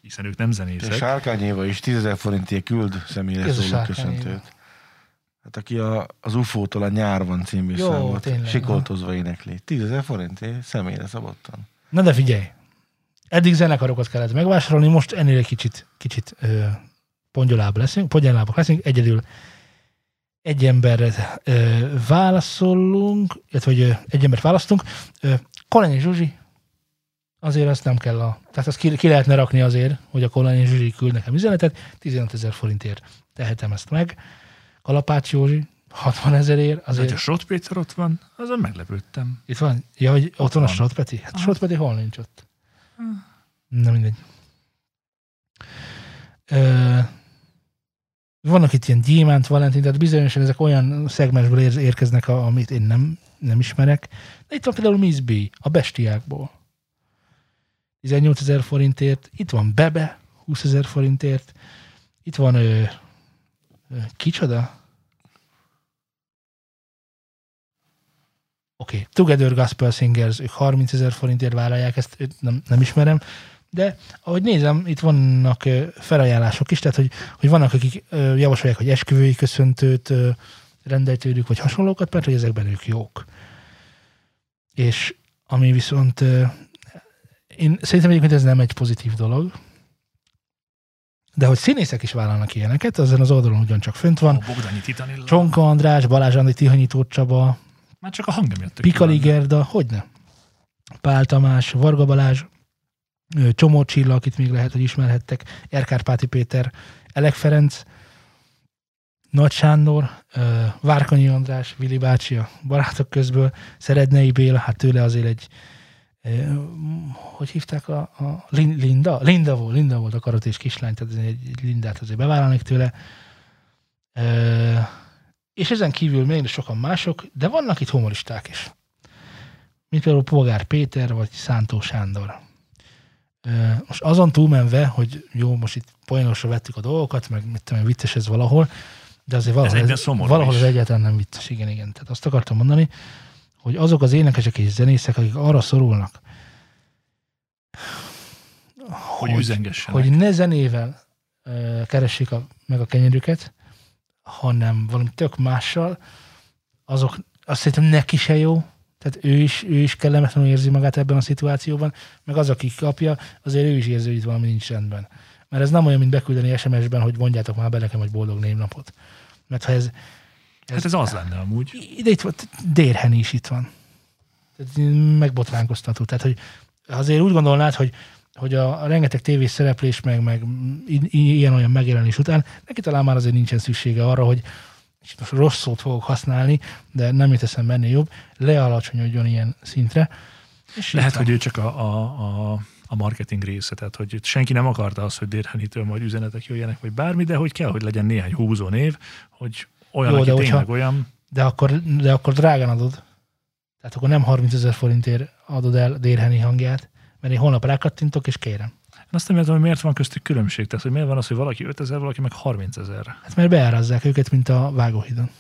Hiszen ők nem És zenészek. Sárkány Éva is 10 ezer forintért küld személyre szóló köszöntőt. Hát aki a, az UFO-tól a nyár van című Jó, számot tényleg, sikoltozva énekli. 10 ezer forintért személyre szabottan. Na de figyelj, eddig zenekarokat kellett megvásárolni, most ennél egy kicsit, kicsit ö, pongyolább leszünk, pongyolábbak leszünk, egyedül egy emberre ö, válaszolunk, illetve hogy ö, egy embert választunk. Ö, Kolanyi Zsuzsi, azért azt nem kell a... Tehát azt ki, ki lehetne rakni azért, hogy a Kolanyi Zsuzsi küld nekem üzenetet, 15 ezer forintért tehetem ezt meg. Kalapács Józsi, 60 ezerért, hogy azért a Srot Péter ott van, azon meglepődtem. itt van, ja, hogy ott, van a van. Srotpeti? Hát Aha. Srotpeti hol nincs ott? Na mindegy. Ö, Vannak itt ilyen gyémánt, valentin, tehát bizonyosan ezek olyan szegmensből ér- érkeznek, a- amit én nem, nem ismerek. De itt van például Miss B, a bestiákból. 18 ezer forintért, itt van Bebe, 20 ezer forintért, itt van ö, ö, kicsoda? Oké, okay. Together Gospel Singers, ők 30 ezer forintért vállalják, ezt nem, nem ismerem, de ahogy nézem, itt vannak ö, felajánlások is, tehát hogy, hogy vannak, akik ö, javasolják, hogy esküvői köszöntőt ö, rendelj tőlük, vagy hasonlókat, mert hogy ezekben ők jók. És ami viszont én szerintem egyébként ez nem egy pozitív dolog, de hogy színészek is vállalnak ilyeneket, azon az oldalon ugyancsak fönt van. A Titanilla. Csonka András, Balázs Andi, Tihanyi Tóth Csaba, Már csak a hangja miatt. tök Pikali. Gerda, hogyne? Pál Tamás, Varga Balázs, Csomó Csilla, akit még lehet, hogy ismerhettek, Erkárpáti Péter, Elek Ferenc, Nagy Sándor, Várkonyi András, Vili bácsi a barátok közből, Szeretnei Béla, hát tőle azért egy hogy hívták a, a Lin- Linda? Linda volt, Linda volt a karatés kislány, tehát egy, egy Lindát azért bevállalnék tőle. És ezen kívül még sokan mások, de vannak itt humoristák is. Mint például Polgár Péter, vagy Szántó Sándor. Most azon túlmenve, hogy jó, most itt poénosra vettük a dolgokat, meg mit tudom, vicces ez valahol, de azért valahol, ez, szomorú valahol ez egyáltalán nem vicces, igen, igen. Tehát azt akartam mondani, hogy azok az énekesek és zenészek, akik arra szorulnak, Hogy üzengessenek. hogy ne zenével ö, keressék a, meg a kenyerüket, hanem valami tök mással, azok azt szerintem neki se jó, tehát ő is, ő is kellemetlenül érzi magát ebben a szituációban, meg az, aki kapja, azért ő is érzi, hogy itt valami nincs rendben. Mert ez nem olyan, mint beküldeni SMS-ben, hogy mondjátok már be nekem, hogy boldog névnapot. Mert ha ez, Hát ez az lenne amúgy. ide itt van, Dérheni is itt van. Tehát megbotránkoztató. Tehát, hogy azért úgy gondolnád, hogy, hogy a, a rengeteg tévés szereplés, meg, meg ilyen-olyan megjelenés után, neki talán már azért nincsen szüksége arra, hogy és most rossz szót fogok használni, de nem jut eszembe ennél jobb, lealacsonyodjon ilyen szintre. És Lehet, hogy ő csak a, a, a, a marketing része, tehát hogy senki nem akarta azt, hogy Dérhenitől majd üzenetek jöjjenek, vagy bármi, de hogy kell, hogy legyen néhány húzó név, hogy olyan, Jó, aki de tényleg hogyha- olyan, de, akkor, de akkor drágán adod. Tehát akkor nem 30 ezer forintért adod el Dérheni hangját, mert én holnap rákattintok, és kérem. Én azt nem értem, hogy miért van köztük különbség. Tehát, hogy miért van az, hogy valaki 5000, valaki meg 30 ezer. Hát mert beárazzák őket, mint a vágóhidon.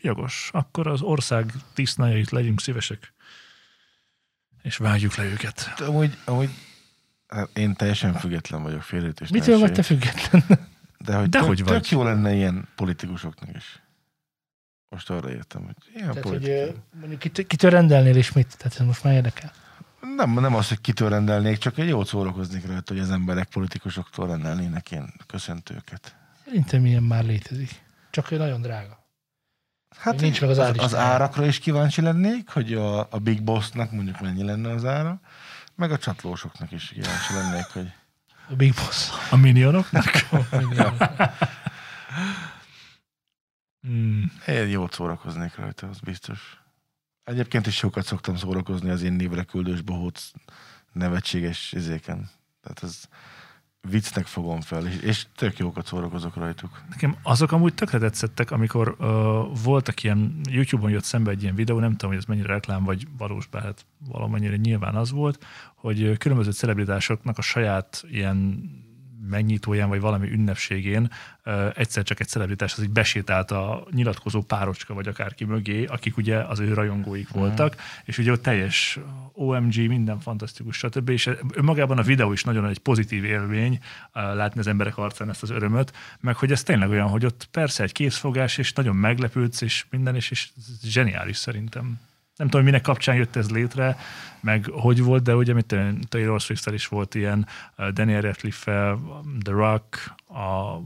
Jogos. Akkor az ország tisztnájait legyünk szívesek, és vágjuk le őket. Amúgy, amúgy hát én teljesen független vagyok félőtés. Mitől vagy te független? De hogy, De tök, hogy tök vagy? jó lenne ilyen politikusoknak is. Most arra értem, hogy ilyen Tehát, hogy politikus. mondjuk kit, kitől rendelnél és mit? Tehát ez most már érdekel. Nem, nem az, hogy kitől rendelnék, csak egy jót szórakoznék rajta, hogy az emberek politikusoktól rendelnének ilyen köszöntőket. Szerintem ilyen már létezik. Csak ő nagyon drága. Hát Nincs meg az az, az árakra is kíváncsi lennék, hogy a, a Big Bossnak mondjuk mennyi lenne az ára, meg a csatlósoknak is kíváncsi lennék, hogy A Big Boss. A minionoknak? Hmm. én jót szórakoznék rajta, az biztos. Egyébként is sokat szoktam szórakozni az én névre küldős bohóc nevetséges izéken. Tehát ez viccnek fogom fel, és, és tök jókat szórakozok rajtuk. Nekem azok amúgy tökre tetszettek, amikor uh, voltak ilyen, YouTube-on jött szembe egy ilyen videó, nem tudom, hogy ez mennyire reklám, vagy valós, bár hát valamennyire nyilván az volt, hogy különböző celebritásoknak a saját ilyen megnyitóján, vagy valami ünnepségén egyszer csak egy celebritás az így besétált a nyilatkozó párocska, vagy akárki mögé, akik ugye az ő rajongóik voltak, és ugye ott teljes OMG, minden fantasztikus, stb. És önmagában a videó is nagyon egy pozitív élmény, látni az emberek arcán ezt az örömöt, meg hogy ez tényleg olyan, hogy ott persze egy készfogás, és nagyon meglepődsz, és minden, és, és zseniális szerintem. Nem tudom, hogy minek kapcsán jött ez létre, meg hogy volt, de ugye mit Taylor swift is volt ilyen, uh, Daniel radcliffe The Rock, a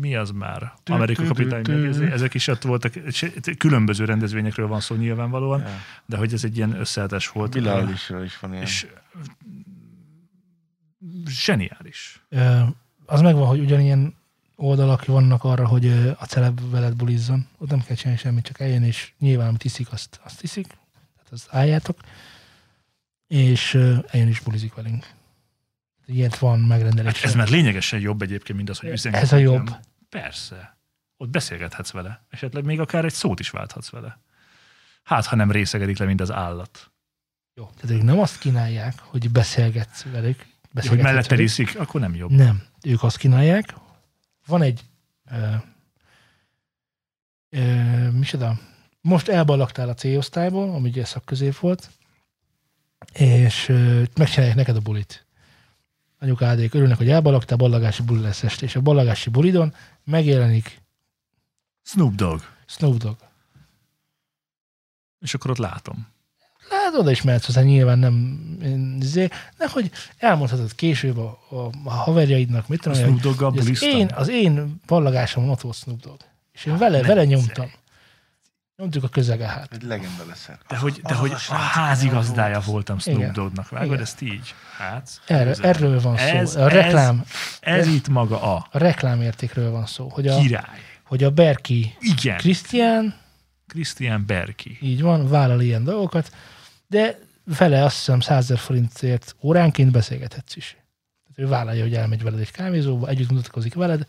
mi az már? Amerika kapitány, ezek is ott voltak, különböző rendezvényekről van szó nyilvánvalóan, Ja. de hogy ez egy ilyen összehetás volt. Bilal isről is van ilyen. És zseniális. Ö, az megvan, hogy ugyanilyen oldalak vannak arra, hogy a celeb veled bulizzon. Ott nem kell csinálni semmit, csak eljön, és nyilván amit iszik, azt, azt iszik. Tehát azt álljátok. És eljön is bulizik velünk. Ilyet van megrendelés. Hát ez már lényegesen jobb egyébként, mint az, hogy üzengetünk. Ez a jobb. Persze. Ott beszélgethetsz vele. Esetleg még akár egy szót is válthatsz vele. Hát, ha nem részegedik le, mint az állat. Jó. Tehát ők nem azt kínálják, hogy beszélgetsz velük. Hogy beszélgethetsz mellette velük. riszik, akkor nem jobb. Nem. Ők azt kínálják. Van egy ö, ö, micsoda? Most elballagtál a C-osztályból, ami ugye szakközép volt, és ö, megcsinálják neked a bulit. Anyukádék örülnek, hogy elballagtál, ballagási buli lesz este, és a ballagási bulidon megjelenik Snoop Dogg. Snoop Dogg. És akkor ott látom. Hát oda is mehetsz hozzá, nyilván nem, izé, de hogy elmondhatod később a, a, a haverjaidnak, mit tudom, hogy hogy az én, az én ballagásom ott volt Snoop Dogg. És én vele, ne vele viccelj. nyomtam. Nyomtuk a közege hát. Egy legenda leszel. De hogy, de Az hogy az a a házigazdája volt. voltam Snoop. Doggnak. Vágod Igen. ezt így? Hát, Erről, közel. erről van szó. Ez- a reklám, Ez itt maga a a reklámértékről van szó. Hogy a, király. hogy a Berki Igen. Krisztián, Christian Berki. így van, vállal ilyen dolgokat, de vele azt hiszem 100 000 forintért óránként beszélgethetsz is. Tehát ő vállalja, hogy elmegy veled egy kávézóba, együtt mutatkozik veled.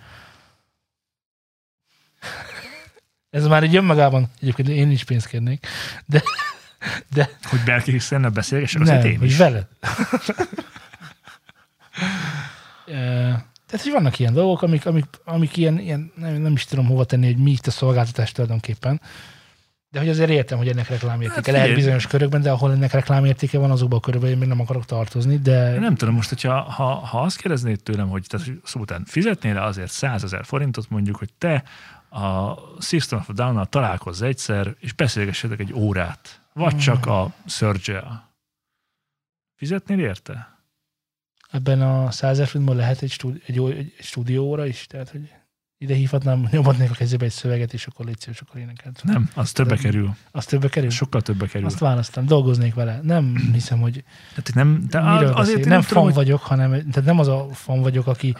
Ez már egy önmagában, egyébként én is pénzt kérnék, de, de Hogy Berki Christiannel beszélgessek, azért nem, én is. veled. Tehát, hogy vannak ilyen dolgok, amik, amik, amik ilyen, ilyen nem, nem, is tudom hova tenni, hogy mi itt a szolgáltatás tulajdonképpen. De hogy azért értem, hogy ennek reklámértéke Hát lehet bizonyos körökben, de ahol ennek reklámértéke van, azokban a körökben én még nem akarok tartozni, de Nem tudom, most, hogyha ha, ha azt kérdeznéd tőlem, hogy hogy szó után fizetnél azért 100 ezer forintot, mondjuk, hogy te a System of Down-nal találkozz egyszer, és beszélgessetek egy órát, vagy Hmm. csak a surge Fizetnél érte? ebben a 100 ezer forintban lehet egy, stúdi, egy, egy stúdióra is, tehát hogy ide hívhatnám, nyomhatnék a kezébe egy szöveget, és akkor légy szíves, akkor énekelt. Nem, az többe De- kerül. Az többe kerül? Sokkal többe kerül. Azt választam, dolgoznék vele. Nem hiszem, hogy Tehát nem, de miről azért beszél. Nem nem fan hogy vagyok, hanem tehát nem az a fan vagyok, aki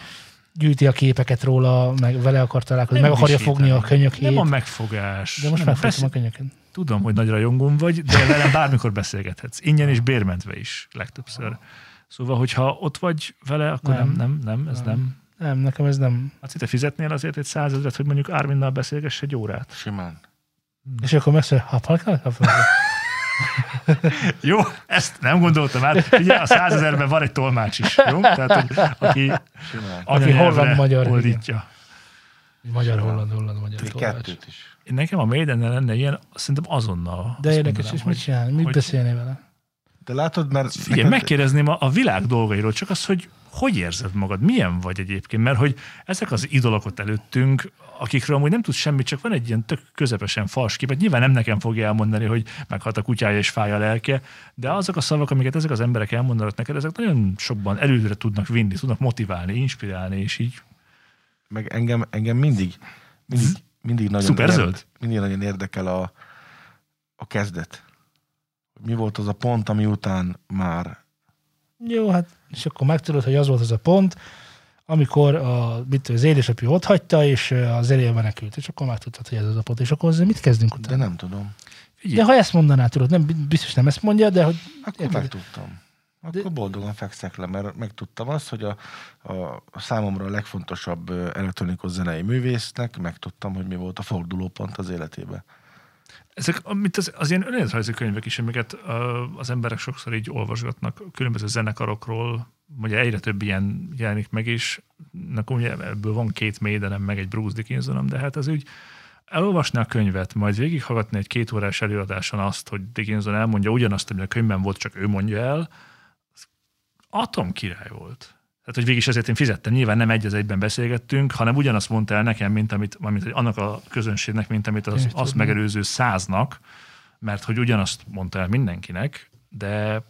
gyűjti a képeket róla, meg vele akar találkozni, meg akarja fogni a könyökét. nem a megfogás. de most nem, megfogtam a persze, könyöket. Tudom, hogy nagy rajongóm vagy, de velem bármikor beszélgethetsz. Ingyen és bérmentve is legtöbbször. Szóval, hogyha ott vagy vele, akkor nem, Nem. nem, nem, ez Nem. nem. Nem, nekem ez nem. Hát te fizetnél azért egy százezret, hogy mondjuk Árminnal beszélgess egy órát. Simán. És akkor megszólja, ha palkal, ha. Jó, ezt nem gondoltam át. Ugye a százezerben van egy tolmács is, jó? Tehát, hogy aki, Simán. Aki holland-magyar, Ordítja. Magyar, holland, holland, magyar. Még tolmács. kettőt is. Nekem a Maidennel lenne ilyen, szerintem azonnal. De érdekes, mondanám, és hogy- mit csinálni? Mit hogy- beszélni vele? De látod, mert... Figyelj, neked- megkérdezném a, a világ dolgairól, csak az, hogy hogy érzed magad, milyen vagy egyébként, mert hogy ezek az idolok ott előttünk, akikről amúgy nem tudsz semmit, csak van egy ilyen tök közepesen fals képet. Nyilván nem nekem fogja elmondani, hogy meghalt a kutyája és fáj a lelke, de azok a szavak, amiket ezek az emberek elmondanak neked, ezek nagyon sokban előre tudnak vinni, tudnak motiválni, inspirálni, és így meg engem, engem mindig, mindig, mindig nagyon, Szuperzöld? érde- mindig nagyon érdekel a, a kezdet. Mi volt az a pont, ami után már Jó, hát és akkor megtudod, hogy az volt az a pont, amikor a, mit az édesapja ott hagyta, és az elé menekült, és akkor megtudtad, hogy ez az a pont, és akkor ezzel mit kezdünk de utána? nem tudom. figyelj, De ha ezt mondaná, tudod, nem, biztos nem ezt mondja, de hogy Akkor Érted? megtudtam. Akkor De- boldogan fekszek le, mert megtudtam azt, hogy a, a, számomra a legfontosabb elektronikus zenei művésznek megtudtam, hogy mi volt a fordulópont az életében. Ezek amit az, az ilyen önéletrajzi könyvek is, amiket az emberek sokszor így olvasgatnak különböző zenekarokról, ugye egyre több ilyen jelenik meg is, nekem ugye ebből van két Maidenem, meg egy Bruce Dickinsonom, de hát ez úgy elolvasni a könyvet, majd végighallgatni egy két órás előadáson azt, hogy Dickinson elmondja ugyanazt, ami a könyvben volt, csak ő mondja el, az atom király volt. Tehát, hogy végig is ezért én fizettem. Nyilván nem egy az egyben beszélgettünk, hanem ugyanazt mondta el nekem, mint amit, mint annak a közönségnek, mint amit az, azt megelőző száznak, mert hogy ugyanazt mondta el mindenkinek, de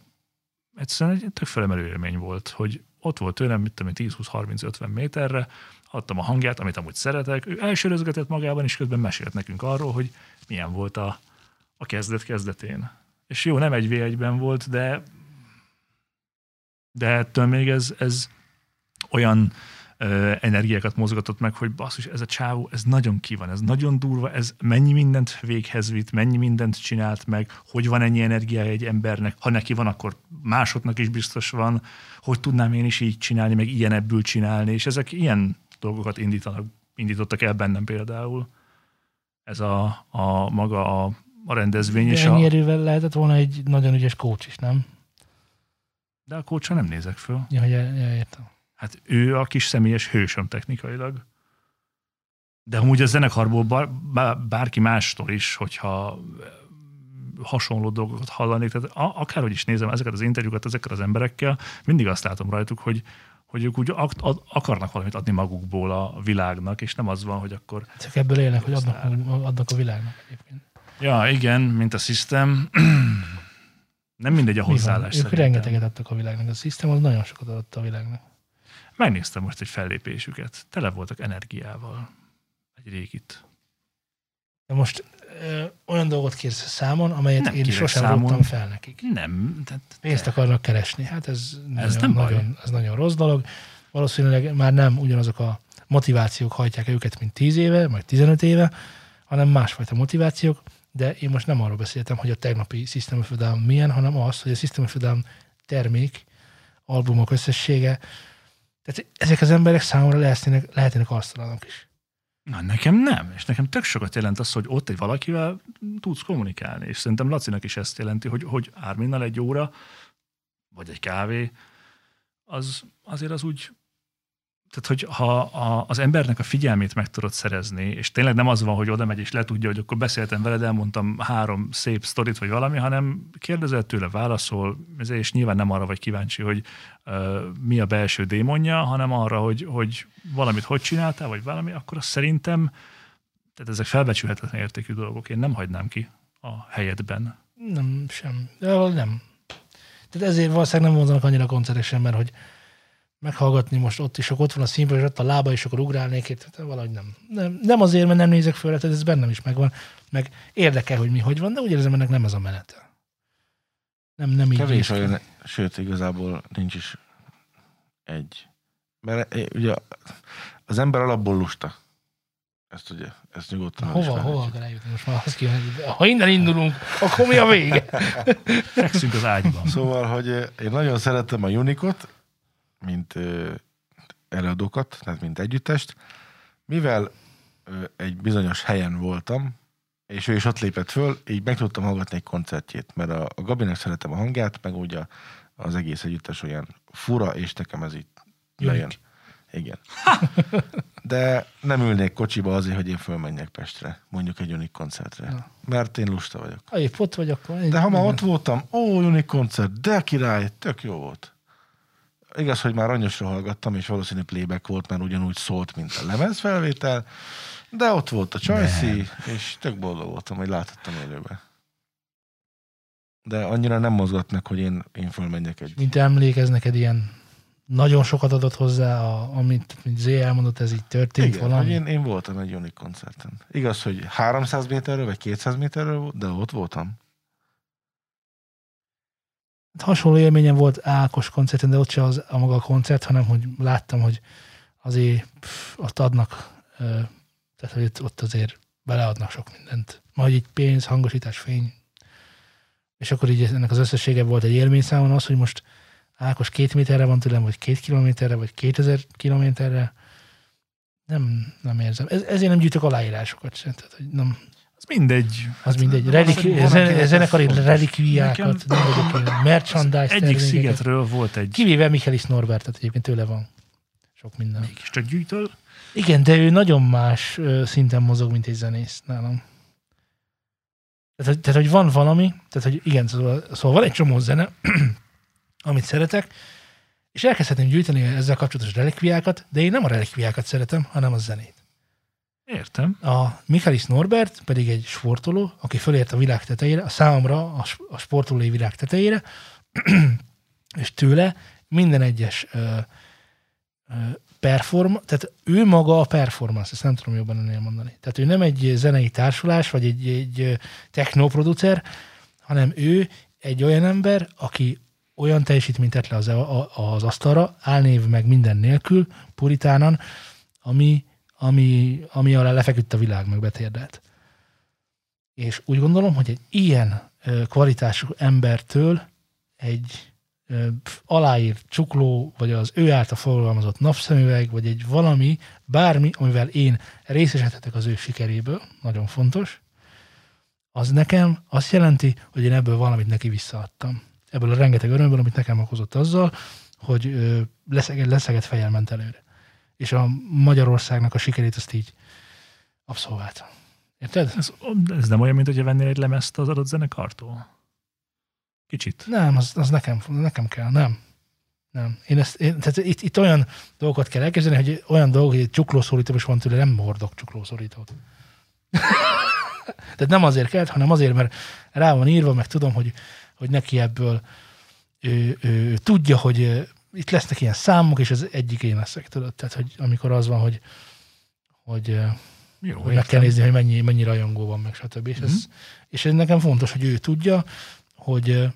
egyszerűen egy tök felemelő élmény volt, hogy ott volt tőlem, mit tudom én, 10-20-30-50 méterre, adtam a hangját, amit amúgy szeretek, ő elsörözgetett magában, és közben mesélt nekünk arról, hogy milyen volt a, a kezdet kezdetén. És jó, nem egy v 1 volt, de de ettől még ez, ez olyan ö, energiákat mozgatott meg, hogy basszus, ez a csávó, ez nagyon ki van, ez nagyon durva, ez mennyi mindent véghez vitt, mennyi mindent csinált meg, hogy van ennyi energiája egy embernek, ha neki van, akkor másoknak is biztos van, hogy tudnám én is így csinálni, meg ilyen ebből csinálni, és ezek ilyen dolgokat indítanak indítottak el bennem például. Ez a, a maga a, a rendezvény. És De ennyi a, erővel lehetett volna egy nagyon ügyes coach is, nem? de a kócsra nem nézek föl. Ja, ja, ja, értem. Hát ő a kis személyes hősöm technikailag. De amúgy a zenekarból bár, bár, bárki mástól is, hogyha hasonló dolgokat hallanék, tehát akárhogy is nézem ezeket az interjúkat ezekkel az emberekkel, mindig azt látom rajtuk, hogy, hogy ők úgy akarnak valamit adni magukból a világnak, és nem az van, hogy akkor Csak ebből élnek, hogy adnak, adnak a világnak egyébként. ja, igen, mint a System, nem mindegy a Mi van? hozzáállás Ők szerintem. rengeteget adtak a világnak. A System az nagyon sokat adott a világnak. Megnéztem most egy fellépésüket, tele voltak energiával. Egy régit. De most ö, olyan dolgot kérsz számon, amelyet Nem én sosem számon. fel nekik. Nem, tehát Pénzt akarnak keresni. Hát ez, Ez nagyon, nem nagyon, ez nagyon rossz dolog. Valószínűleg már nem ugyanazok a motivációk hajtják őket, mint 10 éve, vagy 15 éve, hanem másfajta motivációk, de én most nem arról beszéltem, hogy a tegnapi System of Down milyen, hanem az, hogy a System of Down termék, albumok összessége, tehát ezek az emberek számomra lehetnének, lehetnének arctalanok is. Na, nekem nem, és nekem tök sokat jelent az, hogy ott egy valakivel tudsz kommunikálni, és szerintem Lacinak is ezt jelenti, hogy, hogy Árminnal egy óra, vagy egy kávé, az azért az úgy, tehát hogy ha a, az embernek a figyelmét meg tudod szerezni, és tényleg nem az van, hogy oda megy és letudja, hogy akkor beszéltem veled, elmondtam három szép sztorit, vagy valami, hanem kérdezel tőle, válaszol, és nyilván nem arra vagy kíváncsi, hogy uh, mi a belső démonja, hanem arra, hogy, hogy valamit hogy csináltál, vagy valami, akkor azt szerintem, tehát ezek felbecsülhetetlen értékű dolgok, én nem hagynám ki a helyedben. Nem, sem. De nem. Tehát ezért valószínűleg nem mondanak annyira koncertek sem, mert hogy meghallgatni most ott is, akkor ott van a színpad, és ott a lába, és akkor ugrálnék itt, tehát valahogy nem. nem. Nem azért, mert nem nézek föl, tehát ez bennem is megvan, meg érdekel, hogy mi hogy van, de úgy érzem, ennek nem ez a menete. Nem, nem így. Kevés olyan, sőt, igazából nincs is egy. Mert eh, ugye az ember alapból lusta. Ezt ugye, ezt nyugodtan Hova, hova akar eljutni most már? Azt kíváncsi. Ha innen indulunk, akkor mi a vége? Fekszünk az ágyban. Szóval, hogy eh, én nagyon szeretem a Unikot, mint előadókat, tehát mint együttest, mivel egy bizonyos helyen voltam, és ő is ott lépett föl, így meg tudtam hallgatni egy koncertjét, mert a, a Gabinek szeretem a hangját, meg úgy a, az egész együttes olyan fura, és nekem ez így lejön. Igen. De nem ülnék kocsiba azért, hogy én fölmenjek Pestre, mondjuk egy Unik koncertre. Na. Mert én lusta vagyok. Ha épp ott vagy, akkor... De ha már ott voltam, ó, Unik koncert, de király, tök jó volt. Igaz, hogy már aranyosra hallgattam, és valószínű playback volt, mert ugyanúgy szólt, mint a lemezfelvétel, de ott volt a Csajci, és tök boldog voltam, hogy láthattam élőbe. De annyira nem mozgat meg, hogy én, én fölmenjek egy... mint emlékez neked ilyen nagyon sokat adott hozzá, a, amit mint Zé elmondott, ez így történt Igen, valami. én, én voltam egy Unik koncerten. Igaz, hogy 300 méterről, vagy 200 méterről, volt, de ott voltam. Hasonló élményem volt Ákos koncerten, de ott se az a maga a koncert, hanem hogy láttam, hogy azért pff, ott adnak, tehát hogy ott azért beleadnak sok mindent. Majd így pénz, hangosítás, fény. És akkor így ennek az összessége volt egy élmény számon az, hogy most Ákos két méterre van tőlem, vagy két kilométerre, vagy kétezer kilométerre. Nem, nem érzem. Ez, ezért nem gyűjtök aláírásokat sem. Tehát, hogy nem, Az mindegy. az mindegy. de Relik, valószínűleg van, zen, akinek ez zenekari relikviákat, nem vagyok én, merchandise Egyik szigetről volt egy Kivéve Michaelis Norbertet, egyébként tőle van sok minden. mégiscsak gyűjtöl. Igen, de ő nagyon más szinten mozog, mint egy zenész nálam. Tehát, tehát, hogy van valami, tehát, hogy igen, szóval, szóval van egy csomó zene, amit szeretek, és elkezdhetném gyűjteni ezzel kapcsolatos relikviákat, de én nem a relikviákat szeretem, hanem a zenét. Értem. A Michaelis Norbert pedig egy sportoló, aki fölért a világ tetejére, a számomra a, a sportolói világ tetejére, és tőle minden egyes ö, ö, perform, tehát ő maga a performance, ezt nem tudom jobban ennél mondani. Tehát ő nem egy zenei társulás, vagy egy, egy technoproducer, hanem ő egy olyan ember, aki olyan teljesítményt tett le az, a- az asztalra, álnév meg minden nélkül, puritánan, ami, ami, ami alá lefeküdt a világ, meg betérdelt. És úgy gondolom, hogy egy ilyen kvalitású embertől egy aláírt csukló, vagy az ő által forgalmazott napszemüveg, vagy egy valami, bármi, amivel én részesedhetek az ő sikeréből, nagyon fontos, az nekem azt jelenti, hogy én ebből valamit neki visszaadtam. Ebből a rengeteg örömből, amit nekem okozott azzal, hogy ö, leszeg, leszegett fejjel ment előre. És a Magyarországnak a sikerét azt így abszolválta. Érted? Ez, ez nem olyan, mint hogyha vennél egy lemezt az adott zenekartól? Kicsit. Nem, az, az nekem, nekem kell, nem. Nem. Én ezt, én, tehát itt, itt, olyan dolgokat kell elkezdeni, hogy olyan dolgok, hogy egy csuklószorító is van tőle, nem hordok csuklószorítót. tehát nem azért kell, hanem azért, mert rá van írva, meg tudom, hogy, hogy neki ebből ő, ő, tudja, hogy itt lesznek ilyen számok, és az egyik én leszek, tudod? Tehát, hogy amikor az van, hogy, hogy, Jó, hogy meg kell nézni, hogy mennyi, mennyi rajongó van, meg stb. És, ez, Mhm. és ez nekem fontos, hogy ő tudja, hogy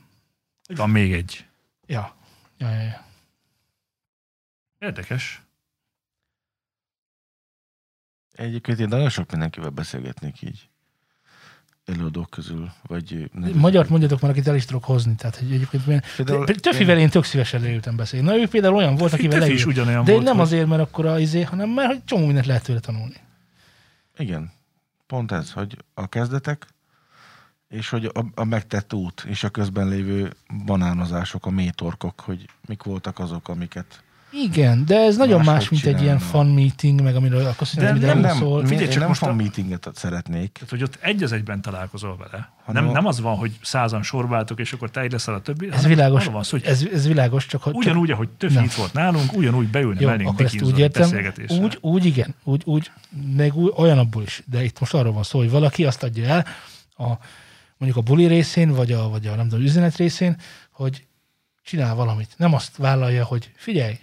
Van még egy. ja, ja, ja, ja. Érdekes. Egyébként én nagyon sok mindenkivel beszélgetnék így. Előadók közül, vagy... Magyart mondjatok már, akit el is tudok hozni. Tehát, hogy egyébként milyen... Például Töfivel én tök szívesen leültem beszélni. Na, ő például olyan volt, akivel Töfi is leült. ugyanolyan De volt, nem azért, mert akkor a izé, hanem mert hogy csomó mindent lehet tőle tanulni. Igen, pont ez, hogy a kezdetek, és hogy a, a megtett út, és a közben lévő banánozások, a métorkok, hogy mik voltak azok, amiket... Igen, de ez nagyon más, mint egy ilyen fun meeting, meg amiről akkor De szerintem nem, nem, nem, szól. Figyelj, én csak nem most fan a- meetinget szeretnék. Tehát, hogy ott egy az egyben találkozol vele. Hanem Nem, nem az van, hogy százan sorbáltok, és akkor te egy leszel a többi. Ez világos, Van szó, hogy ez, ez világos, csak hogy... ugyanúgy, ahogy Nem. itt volt nálunk, ugyanúgy beülne Jó, mellénk akkor ezt úgy értem, úgy, úgy igen, úgy, úgy, meg úgy, olyan abból is. De itt most arról van szó, hogy valaki azt adja el, a, mondjuk a buli részén, vagy a, vagy a nem tudom, üzenet részén, hogy csinál valamit. Nem azt vállalja, hogy figyelj,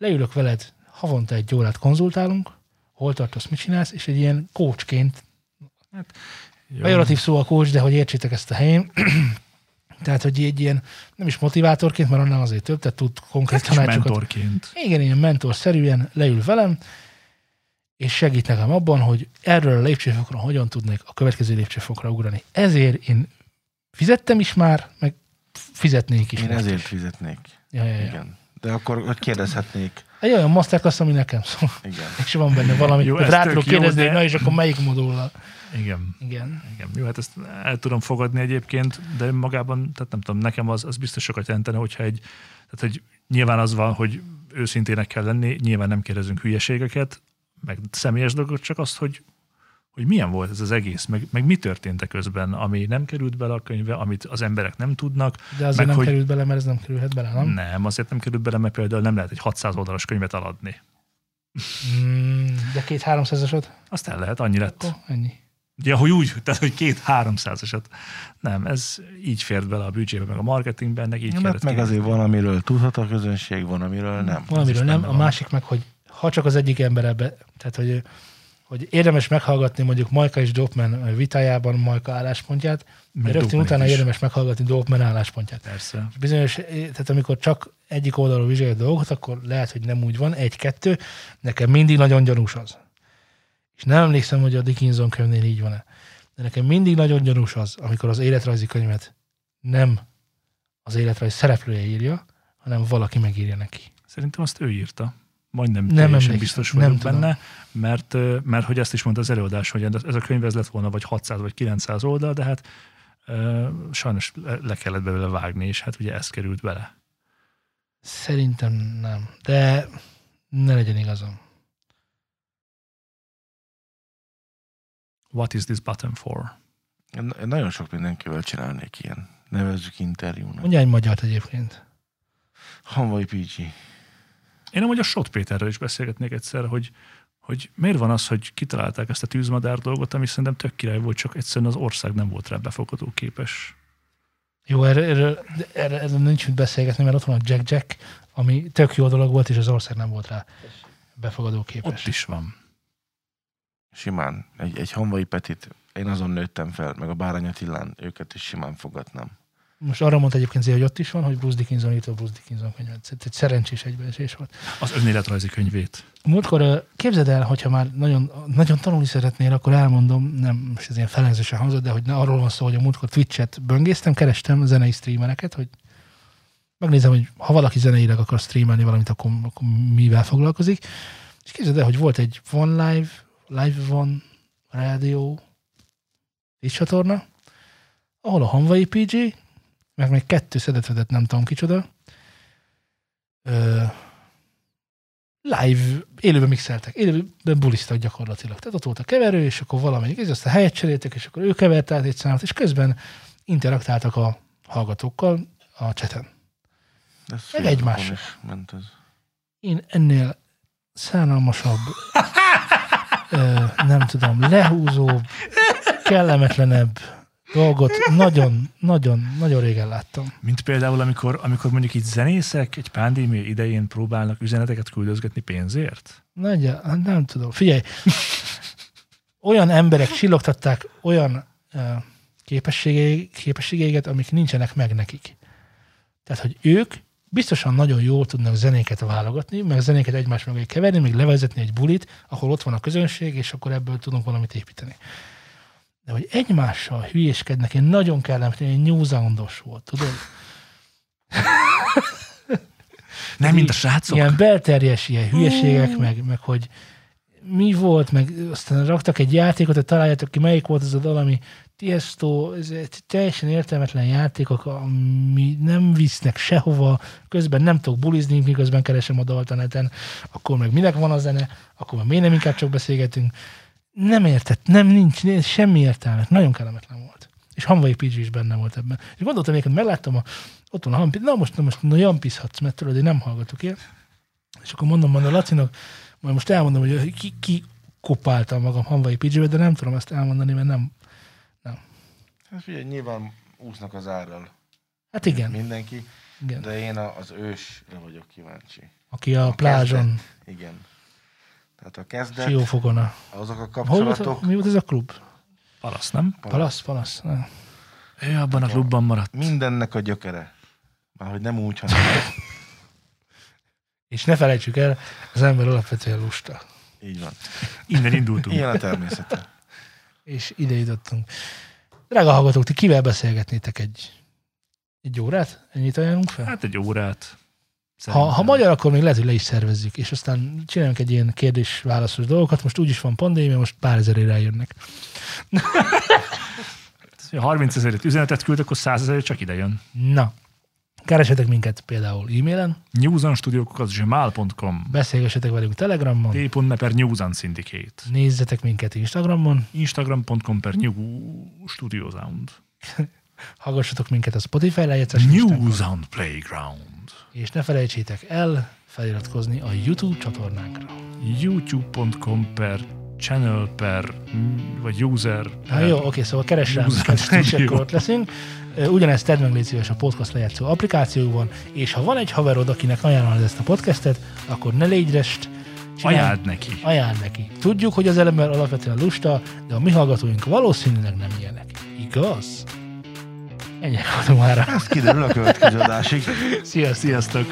leülök veled, havonta egy órát konzultálunk, hol tartasz, mit csinálsz, és egy ilyen coachként, Jó. pejoratív szó a coach, de hogy értsétek ezt a helyén, tehát, hogy egy ilyen, nem is motivátorként, mert annál azért több, tehát tud konkrét Hát tanácsokat mentorként. igen, ilyen mentorszerűen leül velem, és segít nekem abban, hogy erről a lépcsőfokra hogyan tudnék a következő lépcsőfokra ugrani. Ezért én fizettem is már, meg fizetnék is. Én ezért is. fizetnék. Ja, ja, ja. Igen. De akkor hogy kérdezhetnék. Egy olyan masterclass, ami nekem szól. Igen. És van benne valami, Jó, rá tudok jó, kérdezni, de- hogy na és akkor melyik modullal. Igen. Igen. Igen, jó, hát ezt el tudom fogadni egyébként, de magában, tehát nem tudom, nekem az, az biztos sokat jelentene, hogyha egy, tehát hogy nyilván az van, hogy őszintének kell lenni, nyilván nem kérdezünk hülyeségeket, meg személyes dolgokat, csak azt, hogy, hogy milyen volt ez az egész, meg, meg mi történt közben, ami nem került bele a könyvbe, amit az emberek nem tudnak. De azért Meg nem hogy- került bele, mert ez nem kerülhet bele, nem? Nem, azért nem került bele, mert például nem lehet egy 600 oldalas könyvet eladni. Mm, de két háromszázasod? Azt el lehet, annyi lett. Akkor ennyi. Ja, hogy úgy, tehát hogy két háromszázasat. Nem, ez így fért bele a büdzsébe, meg a marketingben, meg így Ja, mert kellett meg azért van, amiről tudhat a közönség, van, amiről nem. Valamiről is nem, benne a van. másik meg, hogy ha csak az egyik ember ebbe, tehát hogy, hogy érdemes meghallgatni mondjuk Majka és Dopman vitájában Majka álláspontját, de rögtön utána is. érdemes meghallgatni Dopman álláspontját. Persze. Bizonyos, tehát amikor csak egyik oldalról vizsgálja a dolgot, akkor lehet, hogy nem úgy van, egy-kettő, nekem mindig nagyon gyanús az. És nem emlékszem, hogy a Dickinson könyvnél így van-e. De nekem mindig nagyon gyanús az, amikor az életrajzi könyvet nem az életrajz szereplője írja, hanem valaki megírja neki. Szerintem azt ő írta. Majdnem Nem nem teljesen emlékszem, biztos nem vagyok tudom. benne, mert, mert hogy ezt is mondta az előadás, hogy ez a könyv ez lett volna vagy 600 vagy 900 oldal, de hát ö, sajnos le- le kellett belőle vágni, és hát ugye ez került bele. Szerintem nem. De ne legyen igazam. What is this button for? Én én nagyon sok mindenkivel csinálnék ilyen. Nevezzük interjúnak. Mondja egy magyart egyébként. Hanvai PG. Én amúgy a Sot Péterrel is beszélgetnék egyszer, hogy, hogy miért van az, hogy kitalálták ezt a tűzmadár dolgot, ami szerintem tök király volt, csak egyszerűen az ország nem volt rá befogadó képes. Jó, erről, erről, erről, erről nincs mit beszélgetni, mert ott van a Jack Jack, ami tök jó dolog volt, és az ország nem volt rá befogadó képes. Ott is van. Simán. Egy, egy Hanvai Petit, én azon nőttem fel, meg a Bárány Attilán, őket is simán fogadnám. Most arra mondta egyébként Zé, hogy ott is van, hogy Bruce Dickinson írta a Bruce Dickinson könyvet. Ez egy szerencsés egybeesés volt. Az önéletrajzi könyvét. Múltkor képzeld el, hogyha már nagyon, nagyon tanulni szeretnél, akkor elmondom, nem most ez ilyen felezősen hangzott, de hogy ne arról van szó, hogy a múltkor Twitch-et böngésztem, kerestem zenei streamereket, hogy megnézem, hogy ha valaki zeneileg akar streamelni valamit, akkor, akkor mivel foglalkozik. És képzeld el, hogy volt egy One Live, Live One Radio és csatorna, ahol a Hanvai PG, meg még kettő szedetvedet nem tudom kicsoda, ö, live, élőben mixeltek, élőben bulisztak gyakorlatilag. Tehát ott volt a keverő, és akkor valamelyik, ez azt a helyet cseréltek, és akkor ő kevert át egy számot, és közben interaktáltak a hallgatókkal a cseten. Ez Meg Ment ez. Én ennél szánalmasabb, ö, nem tudom, lehúzóbb, kellemetlenebb dolgot nagyon, nagyon, nagyon régen láttam. Mint például, amikor, amikor mondjuk itt zenészek egy pandémia idején próbálnak üzeneteket küldözgetni pénzért? Nagy, nem tudom. Figyelj, olyan emberek csillogtatták olyan uh, képességei, képességeiket, amik nincsenek meg nekik. Tehát, hogy ők biztosan nagyon jól tudnak zenéket válogatni, meg zenéket egymás mögé keverni, még levezetni egy bulit, ahol ott van a közönség, és akkor ebből tudunk valamit építeni. De hogy egymással hülyéskednek, én nagyon kellemetlen, én New Zealandos volt, tudod? Nem, mint a srácok? Ilyen belterjes ilyen hülyeségek, meg, meg hogy mi volt, meg aztán raktak egy játékot, hogy találjátok ki, melyik volt az a dal, ami Tiesto, ez egy teljesen értelmetlen játékok, ami nem visznek sehova, közben nem tudok bulizni, miközben keresem a dalt a neten, akkor meg minek van a zene, akkor meg miért nem inkább csak beszélgetünk. Nem értett, nem nincs, nincs semmi értelme. Nagyon kellemetlen volt. És Hanvai PG is benne volt ebben. És gondoltam, hogy megláttam, a, ott van a Hanpi, na most, na most na, jampizhatsz, mert tudod, én nem hallgatok ilyen. És akkor mondom, mondom Lacinak, majd most elmondom, hogy ki, ki kopáltam magam Hanvai pg de nem tudom ezt elmondani, mert nem. Hát figyelj, nyilván úsznak az árral Hát igen, mindenki, igen. de én a, az ősre vagyok kíváncsi. Aki a A plázson, kezdet. Igen. Tehát a kezdet, Siófokon. azok a Hol volt, kapcsolatok, mi volt ez a klub? Palasz, nem? Palasz, palasz. Na. Ő abban a klubban maradt. mindennek a gyökere. Már hogy nem úgy, hanem És ne felejtsük el, az ember alapvetően lusta. így van. Innen indultunk. Ilyen a természete. És ide jutottunk. Drága hallgatók, ti kivel beszélgetnétek egy, egy órát? Ennyit ajánlunk fel? Hát egy órát. Ha, ha magyar, akkor még lehet, hogy le is szervezzük, és aztán csináljunk egy ilyen kérdés-válaszos dolgokat. Most úgyis van pandémia, most pár ezerére eljönnek. Ha 30 ezeret üzenetet küld, akkor 100 ezeret csak ide jön. Na, keresetek minket például e-mailen, newsonstudiókukacgmail.com beszélgessetek velünk Telegramon, t.me per Newson Syndicate nézzetek minket Instagramon, Instagram.com per New Studio Sound. Hallgassatok minket a Spotify lejegyzés New Sound Playground és ne felejtsétek el feliratkozni a YouTube csatornánkra. youtube.com per channel per mm, vagy user per, jó, oké, szóval keres rá és akkor ott leszünk. Ugyanezt tedd meg légy szíves a podcast lejátszó applikációban, és ha van egy haverod, akinek ajánlod ezt a podcastet, akkor ne légy rest, csinálj- ajánld neki. ajánld neki. Tudjuk, hogy az ember alapvetően lusta, de a mi hallgatóink valószínűleg nem ilyenek. Igaz? Ennyi voltunk már. Ez kiderül a következő adásig. Sziasztok! Sziasztok!